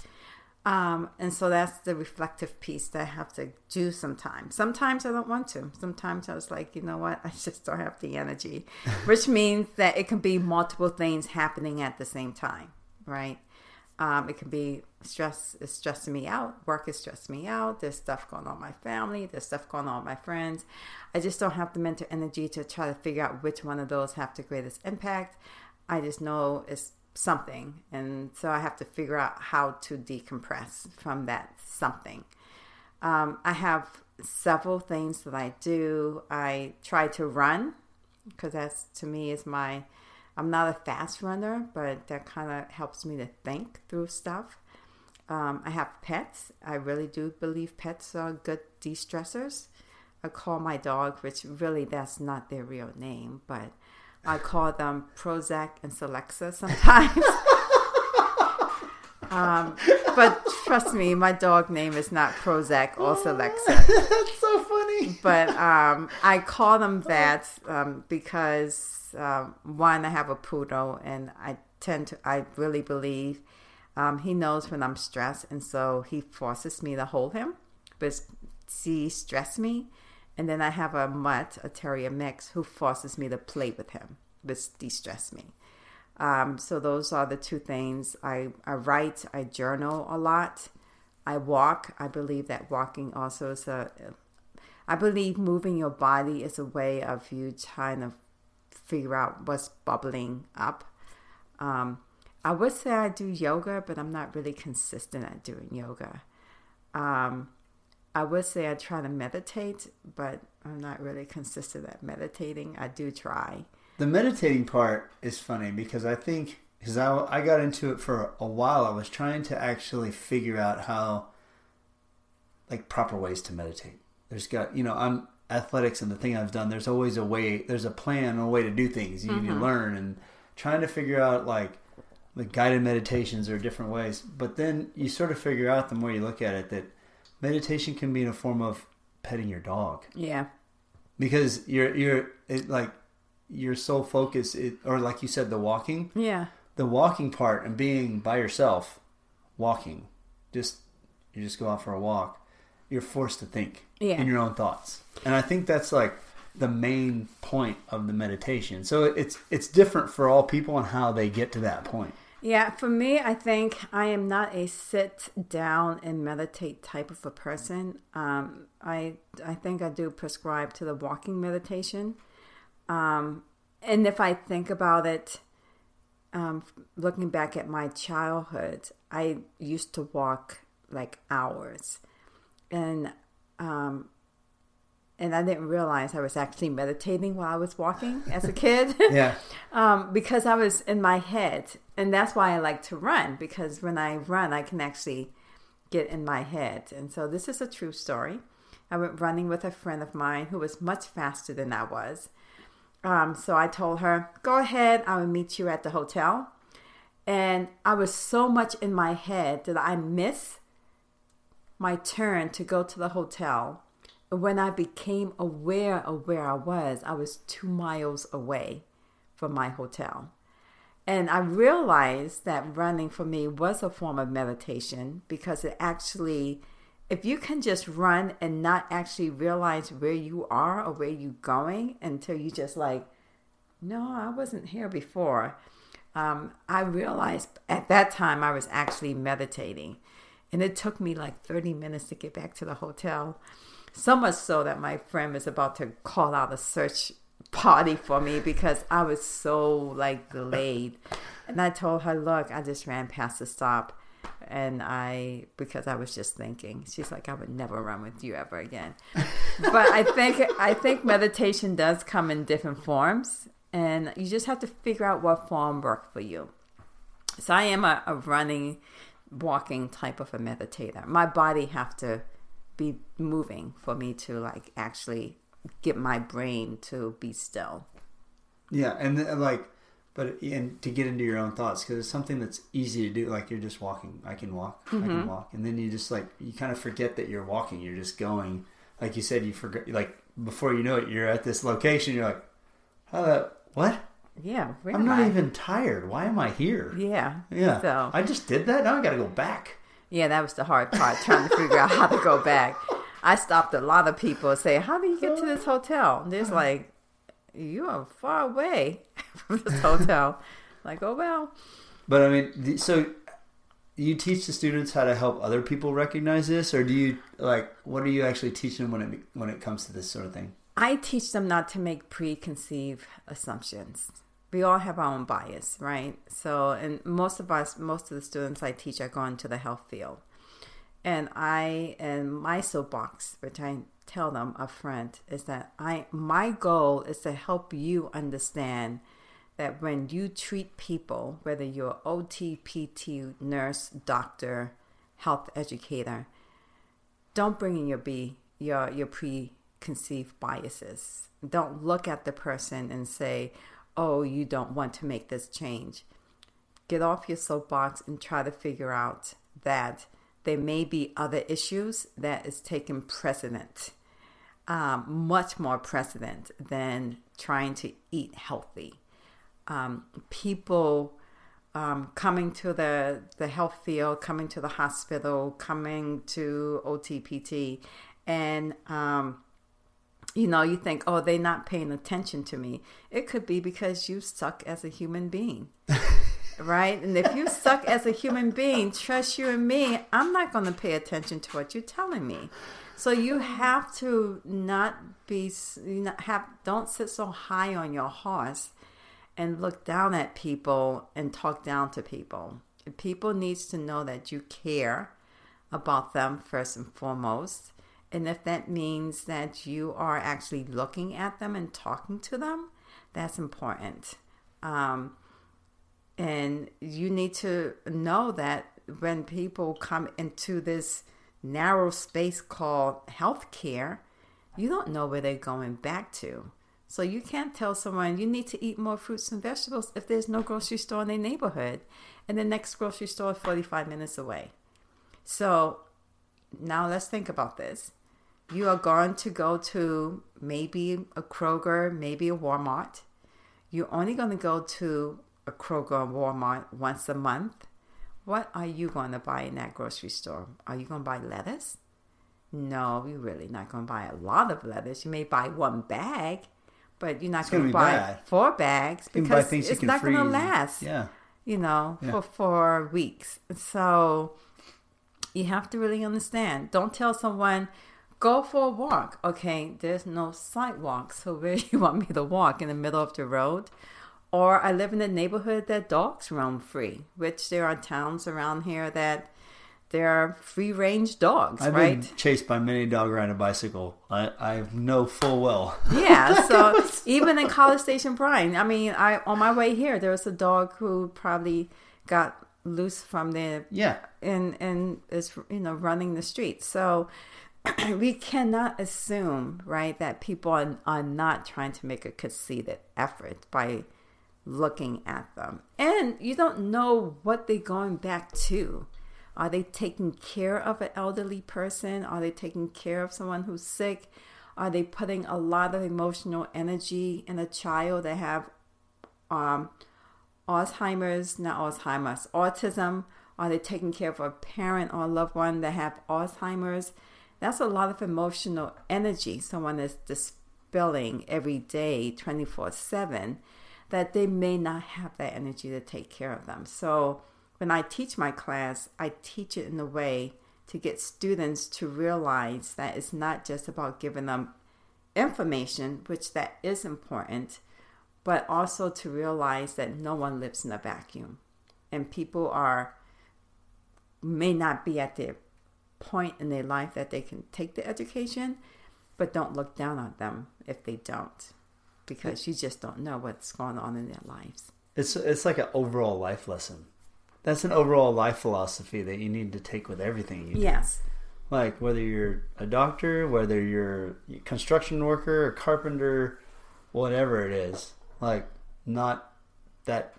um, and so that's the reflective piece that I have to do sometimes. Sometimes I don't want to. Sometimes I was like, you know what? I just don't have the energy, which means that it can be multiple things happening at the same time, right? Um, it can be stress is stressing me out. Work is stressing me out. There's stuff going on with my family. There's stuff going on with my friends. I just don't have the mental energy to try to figure out which one of those have the greatest impact. I just know it's something. And so I have to figure out how to decompress from that something. Um, I have several things that I do. I try to run because that's to me is my, I'm not a fast runner, but that kind of helps me to think through stuff. Um, I have pets. I really do believe pets are good de stressors. I call my dog, which really that's not their real name, but I call them Prozac and Celexa sometimes. um, but trust me, my dog name is not Prozac or Celexa. That's so funny. But um, I call them that um, because um, one, I have a poodle, and I tend to, I really believe um, he knows when I'm stressed, and so he forces me to hold him. But he stress me, and then I have a mutt, a terrier mix, who forces me to play with him, which de-stress me. Um, so those are the two things. I, I write, I journal a lot. I walk. I believe that walking also is a. I believe moving your body is a way of you trying to figure out what's bubbling up. Um, I would say I do yoga, but I'm not really consistent at doing yoga. Um, I would say I try to meditate, but I'm not really consistent at meditating. I do try. The meditating part is funny because I think because I, I got into it for a while. I was trying to actually figure out how like proper ways to meditate. There's got you know I'm athletics and the thing I've done. There's always a way. There's a plan, a way to do things. You mm-hmm. need to mm-hmm. learn and trying to figure out like the guided meditations or different ways. But then you sort of figure out the more you look at it that meditation can be in a form of petting your dog. Yeah. Because you're you're it, like your sole focus it, or like you said the walking. Yeah. The walking part and being by yourself, walking, just you just go out for a walk. You're forced to think yeah. in your own thoughts, and I think that's like the main point of the meditation. So it's it's different for all people and how they get to that point. Yeah, for me, I think I am not a sit down and meditate type of a person. Um, I I think I do prescribe to the walking meditation, um, and if I think about it, um, looking back at my childhood, I used to walk like hours, and um, and I didn't realize I was actually meditating while I was walking as a kid. Yeah. um, because I was in my head, and that's why I like to run because when I run, I can actually get in my head. And so this is a true story. I went running with a friend of mine who was much faster than I was. Um, so I told her, "Go ahead. I will meet you at the hotel." And I was so much in my head that I missed my turn to go to the hotel. When I became aware of where I was, I was two miles away from my hotel. And I realized that running for me was a form of meditation because it actually, if you can just run and not actually realize where you are or where you're going until you just like, no, I wasn't here before. Um, I realized at that time I was actually meditating. And it took me like 30 minutes to get back to the hotel. So much so that my friend was about to call out a search party for me because I was so like delayed. And I told her, look, I just ran past the stop and I because I was just thinking. She's like, I would never run with you ever again. but I think I think meditation does come in different forms and you just have to figure out what form works for you. So I am a, a running, walking type of a meditator. My body have to be moving for me to like actually get my brain to be still. Yeah, and then, like, but and to get into your own thoughts because it's something that's easy to do. Like you're just walking. I can walk. I can mm-hmm. walk, and then you just like you kind of forget that you're walking. You're just going. Like you said, you forget. Like before you know it, you're at this location. You're like, how that what? Yeah, I'm not I? even tired. Why am I here? Yeah, Yeah. So I just did that. Now I got to go back. Yeah, that was the hard part trying to figure out how to go back. I stopped a lot of people and say, "How do you get to this hotel?" And There's like, you are far away from this hotel. like, oh well. But I mean, so you teach the students how to help other people recognize this, or do you like what are you actually teaching them when it when it comes to this sort of thing? I teach them not to make preconceived assumptions. We all have our own bias, right? So, and most of us, most of the students I teach are going to the health field. And I, and my soapbox, which I tell them up front, is that I, my goal is to help you understand that when you treat people, whether you're OT, PT, nurse, doctor, health educator, don't bring in your B your your preconceived biases. Don't look at the person and say, "Oh, you don't want to make this change." Get off your soapbox and try to figure out that there may be other issues that is taking precedent, um, much more precedent than trying to eat healthy. Um, people um, coming to the, the health field, coming to the hospital, coming to OTPT, and um, you know, you think, oh, they're not paying attention to me. It could be because you suck as a human being. right? And if you suck as a human being, trust you and me, I'm not going to pay attention to what you're telling me. So you have to not be, you not have, don't sit so high on your horse and look down at people and talk down to people. People needs to know that you care about them first and foremost. And if that means that you are actually looking at them and talking to them, that's important. Um, and you need to know that when people come into this narrow space called healthcare, you don't know where they're going back to. So you can't tell someone you need to eat more fruits and vegetables if there's no grocery store in their neighborhood and the next grocery store is 45 minutes away. So now let's think about this. You are going to go to maybe a Kroger, maybe a Walmart. You're only going to go to a Kroger or Walmart once a month. What are you going to buy in that grocery store? Are you going to buy lettuce? No, you're really not going to buy a lot of lettuce. You may buy one bag, but you're not going gonna buy bad. four bags because it's not going to last Yeah. you know, Yeah. for four weeks. So you have to really understand. Don't tell someone go for a walk. Okay, there's no sidewalk, so where do you want me to walk in the middle of the road, or I live in a neighborhood that dogs roam free, which there are towns around here that there are free range dogs, I've right? been chased by many dog riding a bicycle. I, I know full well. Yeah, so even in College Station Bryan, I mean, I on my way here, there was a dog who probably got loose from the Yeah. and and is you know running the streets. So we cannot assume, right, that people are, are not trying to make a conceited effort by looking at them, and you don't know what they're going back to. Are they taking care of an elderly person? Are they taking care of someone who's sick? Are they putting a lot of emotional energy in a child that have um, Alzheimer's, not Alzheimer's, autism? Are they taking care of a parent or a loved one that have Alzheimer's? That's a lot of emotional energy someone is dispelling every day, 24 7, that they may not have that energy to take care of them. So when I teach my class, I teach it in a way to get students to realize that it's not just about giving them information, which that is important, but also to realize that no one lives in a vacuum and people are may not be at the point in their life that they can take the education but don't look down on them if they don't because you just don't know what's going on in their lives It's it's like an overall life lesson. That's an overall life philosophy that you need to take with everything you do. yes Like whether you're a doctor, whether you're a construction worker, a carpenter, whatever it is. Like not that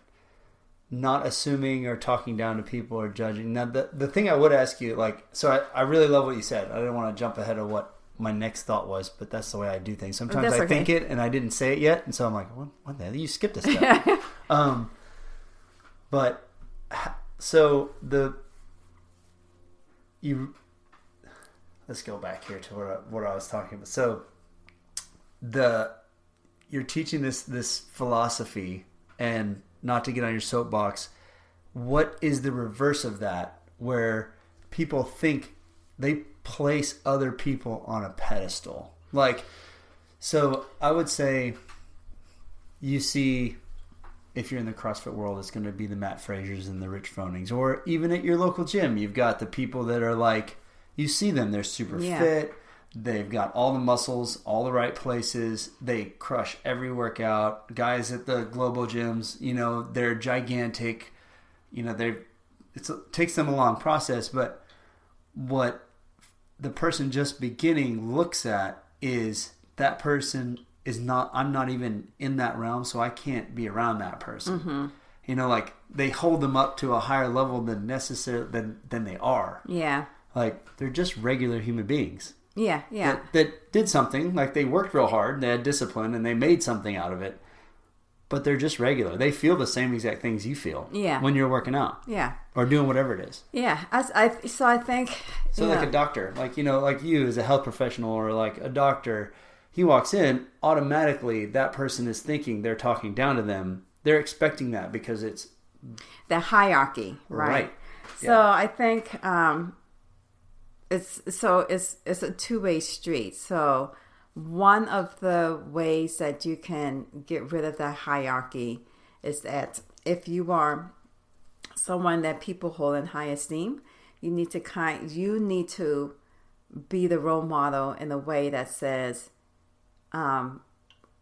not assuming or talking down to people or judging. Now the the thing I would ask you, like so I, I really love what you said. I didn't want to jump ahead of what my next thought was, but that's the way I do things. Sometimes That's I okay. think it and I didn't say it yet, and so I'm like, what, what the hell? You skipped a step. um, but so the you let's go back here to what I, what I was talking about. So the you're teaching this this philosophy, and not to get on your soapbox, what is the reverse of that? Where people think they place other people on a pedestal, like so. I would say you see if you're in the CrossFit world, it's going to be the Mat Frasers and the Rich Fronings, or even at your local gym, you've got the people that are like, you see them, they're super Yeah. fit, they've got all the muscles, all the right places, they crush every workout. Guys at the global gyms, you know, they're gigantic, you know, they it takes them a long process, but what the person just beginning looks at is that person is not i'm not even in that realm so i can't be around that person. Mm-hmm. You know like they hold them up to a higher level than necessary than than they are. Yeah. Like they're just regular human beings yeah yeah that, that did something like they worked real hard they had discipline and they made something out of it but they're just regular they feel the same exact things you feel Yeah. when you're working out yeah or doing whatever it is yeah I, I so i think So like a doctor, like you know, like you as a health professional or like a doctor, he walks in, automatically that person is thinking they're talking down to them. They're expecting that because it's the hierarchy, right? Right. So Yeah. I think um, it's so it's it's a two way street. So one of the ways that you can get rid of that hierarchy is that if you are someone that people hold in high esteem, you need to kind you need to be the role model in a way that says, um,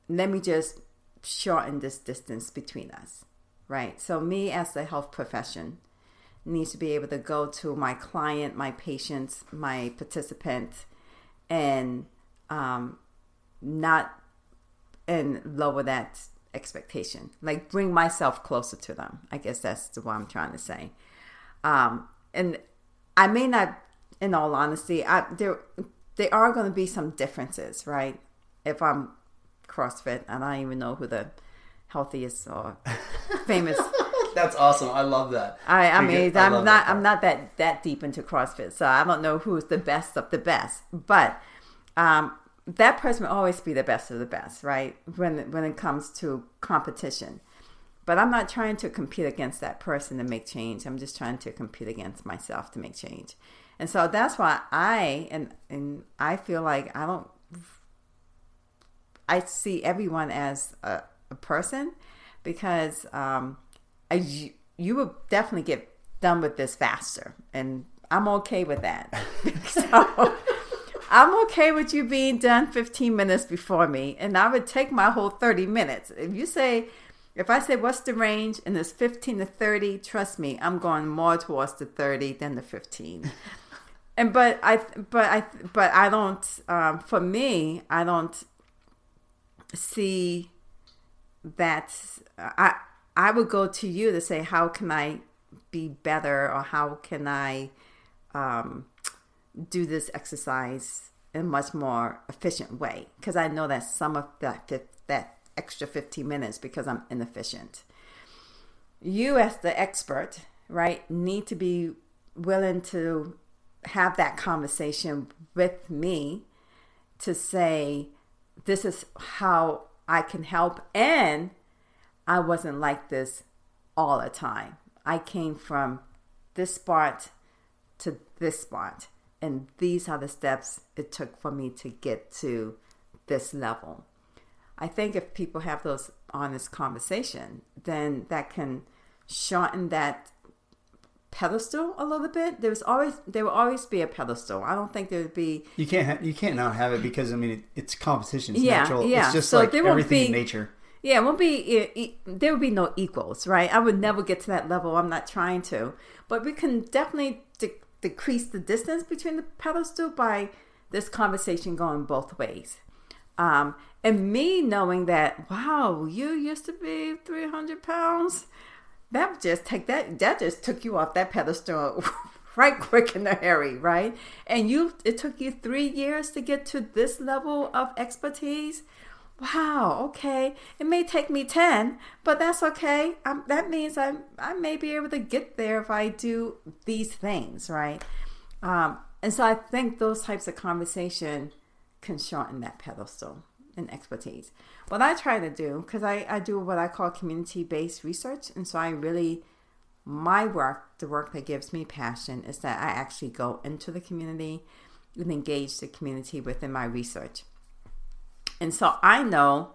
let me just shorten this distance between us, right? So, me as the health profession needs to be able to go to my client, my patients, my participant, and um, not and lower that expectation, like bring myself closer to them. I guess that's the what I'm trying to say. Um, and I may not, in all honesty, I, there there are going to be some differences, right? If I'm CrossFit and I don't even know who the healthiest or famous. That's awesome. I love that. I, I mean, I I'm not, that I'm not that that deep into CrossFit, so I don't know who's the best of the best. But um, that person will always be the best of the best, right? When when it comes to competition. But I'm not trying to compete against that person to make change. I'm just trying to compete against myself to make change. And so that's why I and and I feel like I don't I see everyone as a, a person, because um, I, you, you will definitely get done with this faster, and I'm okay with that. so I'm okay with you being done 15 minutes before me, and I would take my whole 30 minutes. If you say, if I say what's the range and it's 15 to 30, trust me, I'm going more towards the 30 than the 15. and but I but I but I don't um, for me I don't see that I I would go to you to say how can I be better or how can I um, do this exercise in a much more efficient way because I know that some of that that extra 15 minutes because I'm inefficient. You as the expert, right, need to be willing to have that conversation with me to say this is how I can help and I wasn't like this all the time. I came from this spot to this spot and these are the steps it took for me to get to this level. I think if people have those honest conversation, then that can shorten that pedestal a little bit. There's always there will always be a pedestal. I don't think there would be. You can't ha- you can't not have it because I mean it, it's competition. It's Yeah, natural. yeah. It's just So like there everything in nature. Yeah, it won't be. It, it, there would be no equals, right? I would never get to that level. I'm not trying to, but we can definitely de- decrease the distance between the pedestal by this conversation going both ways. Um, and me knowing that, wow, you used to be 300 pounds. That just take that. That just took you off that pedestal right quick in a hurry, right? And you, it took you three years to get to this level of expertise wow, okay, it may take me 10, but that's okay. Um, that means I, I may be able to get there if I do these things, right? Um, and so I think those types of conversation can shorten that pedestal and expertise. What I try to do, because I, I do what I call community based research, and so I really, my work, the work that gives me passion, is that I actually go into the community and engage the community within my research. And so I know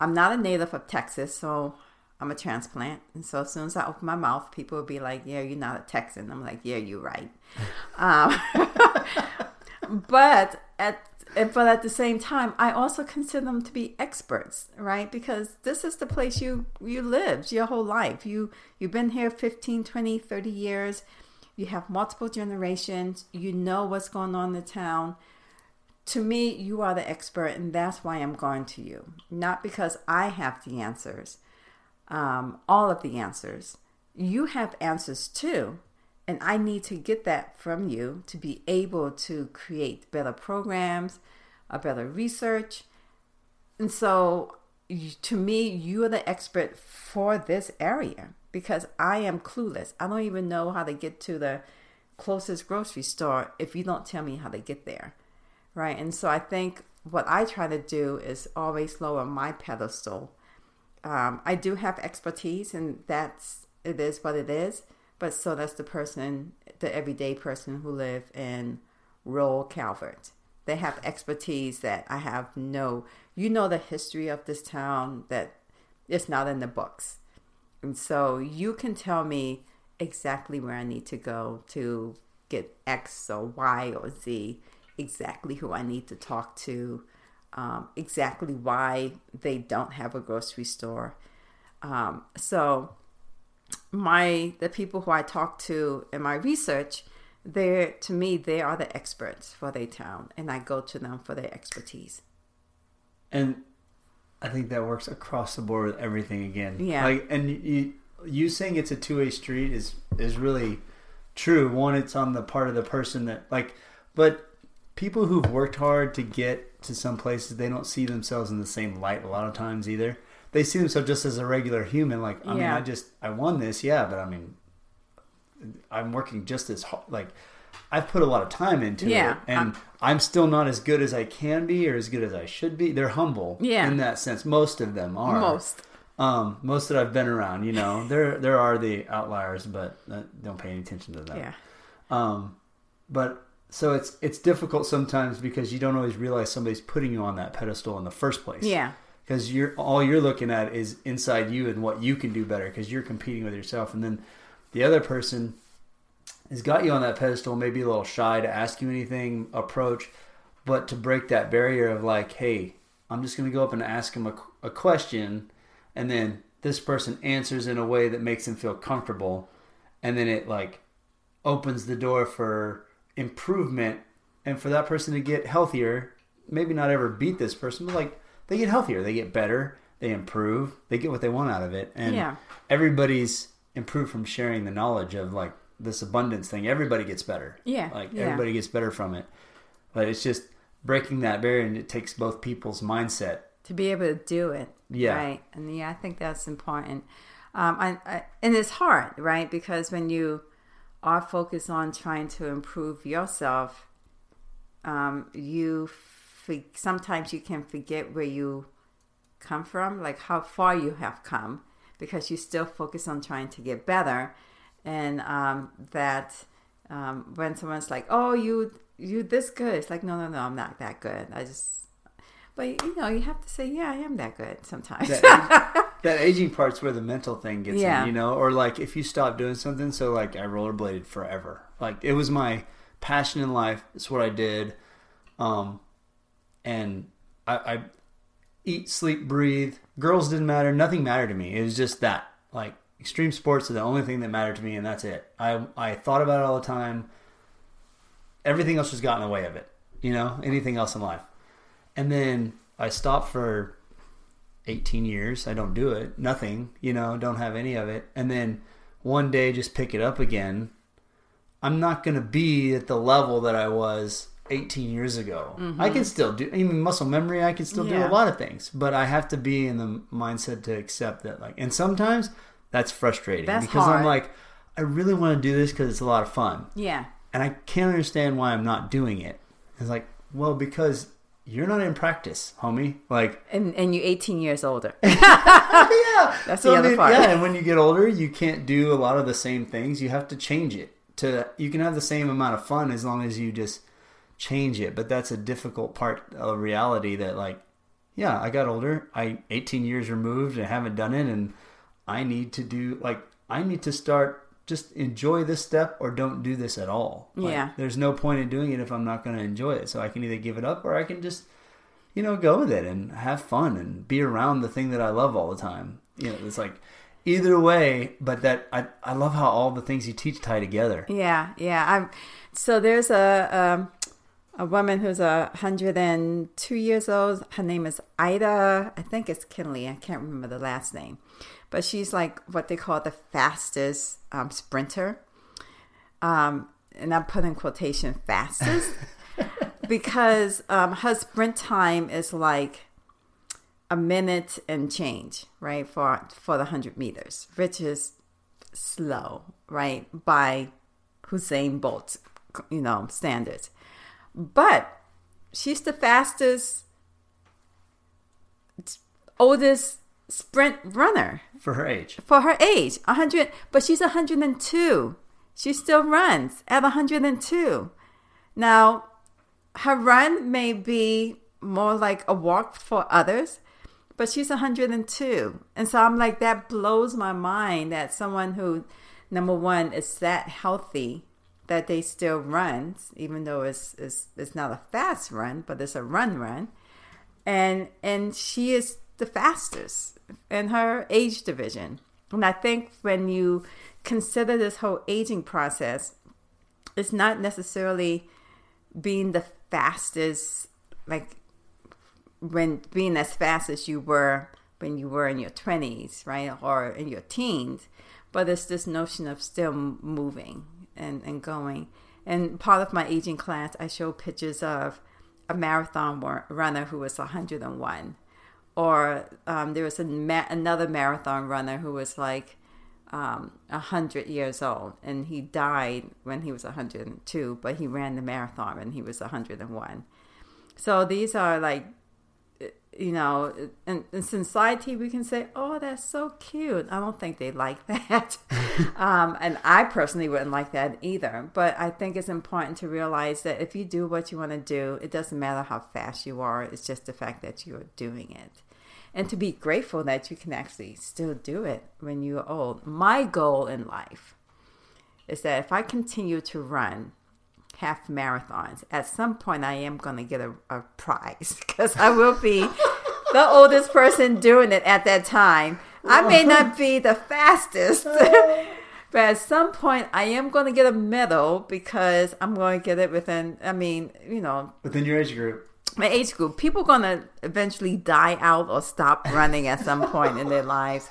I'm not a native of Texas, so I'm a transplant. And so as soon as I open my mouth, people will be like, Yeah, you're not a Texan. I'm like, Yeah, you're right. um, but at but at the same time, I also consider them to be experts, right? Because this is the place you you lived your whole life. You you've been here 15, 20, 30 years. You have multiple generations. You know what's going on in the town to me, you are the expert, and that's why I'm going to you. Not because I have the answers, um, all of the answers. You have answers too, and I need to get that from you to be able to create better programs, a better research. And so, to me, you are the expert for this area because I am clueless. I don't even know how to get to the closest grocery store if you don't tell me how to get there right? And so I think what I try to do is always lower my pedestal. Um, I do have expertise, and that's it is what it is. But so does the person, the everyday person who live in rural Calvert. They have expertise that I have no. You know the history of this town that it's not in the books, and so you can tell me exactly where I need to go to get X or Y or Z exactly who I need to talk to, um, exactly why they don't have a grocery store. Um, so my the people who I talk to in my research, they're to me they are the experts for their town, and I go to them for their expertise. And I think that works across the board with everything again. Yeah. Like, and you, you saying it's a two way street is is really true. One, it's on the part of the person that like, but people who've worked hard to get to some places, they don't see themselves in the same light a lot of times either. They see themselves just as a regular human. Like, I mean, I just I won this, yeah, but I mean, I'm working just as hard. Like, I've put a lot of time into Yeah, it, and I'm still not as good as I can be or as good as I should be. They're humble, Yeah. in that sense. Most of them are. Most. um, most that I've been around. You know, there there are the outliers, but uh, don't pay any attention to them. Yeah. Um, but so it's it's difficult sometimes because you don't always realize somebody's putting you on that pedestal in the first place. Yeah. because you're all you're looking at is inside you and what you can do better because you're competing with yourself and then the other person has got you on that pedestal maybe a little shy to ask you anything approach but to break that barrier of like hey i'm just going to go up and ask him a, a question and then this person answers in a way that makes him feel comfortable and then it like opens the door for improvement and for that person to get healthier maybe not ever beat this person but like they get healthier they get better they improve they get what they want out of it and Yeah. everybody's improved from sharing the knowledge of like this abundance thing everybody gets better Yeah, like yeah. everybody gets better from it but it's just breaking that barrier and it takes both people's mindset to be able to do it. Yeah. Right. And yeah, I think that's important. Um, I, I, and it's hard, right? Because when you are focused on trying to improve yourself, um, you sometimes you can forget where you come from, like how far you have come, because you still focus on trying to get better. And um, that um, when someone's like, "Oh, you you this good," it's like, "No, no, no, I'm not that good. I just." But you know, you have to say, "Yeah, I am that good." Sometimes. That aging part's where the mental thing gets Yeah. in, you know, or like if you stop doing something. So like I rollerbladed forever. Like it was my passion in life. It's what I did. Um, and I, I eat, sleep, breathe. Girls didn't matter. Nothing mattered to me. It was just that. Like extreme sports are the only thing that mattered to me, and that's it. I I thought about it all the time. Everything else just got in the way of it. You know, anything else in life. And then I stopped for 18 years. I don't do it. Nothing, you know, don't have any of it. And then one day just pick it up again. I'm not going to be at the level that I was 18 years ago. I can mm-hmm. still do, even muscle memory, I can still do a lot of things, but I have to be in the mindset to accept that. Like, and sometimes that's frustrating That's because I'm like, I really want to do this because it's a lot of fun yeah. and I can't understand why I'm not doing it. It's like, well, because you're not in practice, homie. Like, And and you're 18 years older. yeah, That's So, the I other mean, part. Yeah, and when you get older, you can't do a lot of the same things. You have to change it. To you can have the same amount of fun as long as you just change it. But that's a difficult part of reality. That like, yeah, I got older. I 18 years removed and haven't done it, and I need to do like I need to start just enjoy this step or don't do this at all. Like, Yeah. there's no point in doing it if I'm not going to enjoy it. So I can either give it up or I can just you know, go with it and have fun and be around the thing that I love all the time. You know, it's like either way, but that I, I love how all the things you teach tie together. Yeah, yeah. I'm so there's a um, a woman who's a hundred and two years old. Her name is Ida. I think it's Kinley. I can't remember the last name, but she's like what they call the fastest um, sprinter. Um, and I'm putting quotation fastest because um, her sprint time is like a minute and change, right? For for the hundred meters, which is slow, right? By Usain Bolt, you know, standards. But she's the fastest, oldest sprint runner For her age. for her age. 100, but she's 102. She still runs at 102. Now, her run may be more like a walk for others, but she's 102. And so I'm like, that blows my mind that someone who, number one, is that healthy that they still runs, even though it's, it's, it's not a fast run, but it's a run run. And, and she is the fastest in her age division. And I think when you consider this whole aging process, it's not necessarily being the fastest, like when being as fast as you were when you were in your 20s, right? Or in your teens. But it's this notion of still moving and, and going. And part of my aging class, I show pictures of a marathon runner who was 101. Or um, there was ma- another marathon runner who was like um, 100 years old and he died when he was 102, but he ran the marathon when he was 101. So these are like, you know, in, in society we can say, oh, that's so cute. I don't think they like that. um, and I personally wouldn't like that either. But I think it's important to realize that if you do what you want to do, it doesn't matter how fast you are, it's just the fact that you're doing it. And to be grateful that you can actually still do it when you're old. My goal in life is that if I continue to run half marathons, at some point I am going to get a, a prize because I will be the oldest person doing it at that time. I may not be the fastest. But at some point, I am going to get a medal because I'm going to get it within, I mean, you know, within your age group. My age group. People going to eventually die out or stop running at some point in their lives.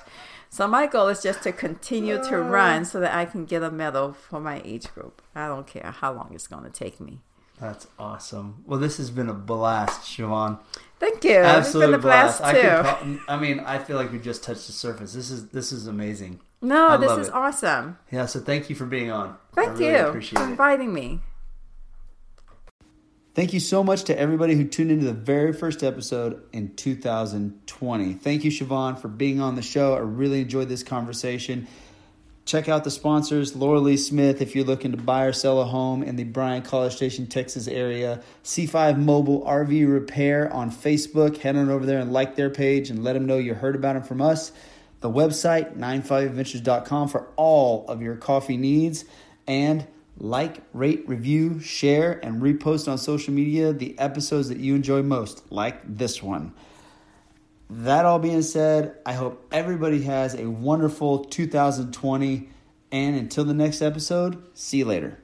So my goal is just to continue to uh. run so that I can get a medal for my age group. I don't care how long it's going to take me. That's awesome. Well, this has been a blast, Siobhan. Thank you. Absolutely a blast, blast too. I, I mean, I feel like we just touched the surface. This is this is amazing. No, I this is it. awesome. Yeah, so thank you for being on. Thank really you for inviting me. Thank you so much to everybody who tuned into the very first episode in 2020. Thank you, Siobhan, for being on the show. I really enjoyed this conversation. Check out the sponsors, Laura Lee Smith, if you're looking to buy or sell a home in the Bryan College Station, Texas area. C5 Mobile RV Repair on Facebook. Head on over there and like their page and let them know you heard about them from us the website, 95adventures.com, for all of your coffee needs. And like, rate, review, share, and repost on social media the episodes that you enjoy most, like this one. That all being said, I hope everybody has a wonderful 2020. And until the next episode, see you later.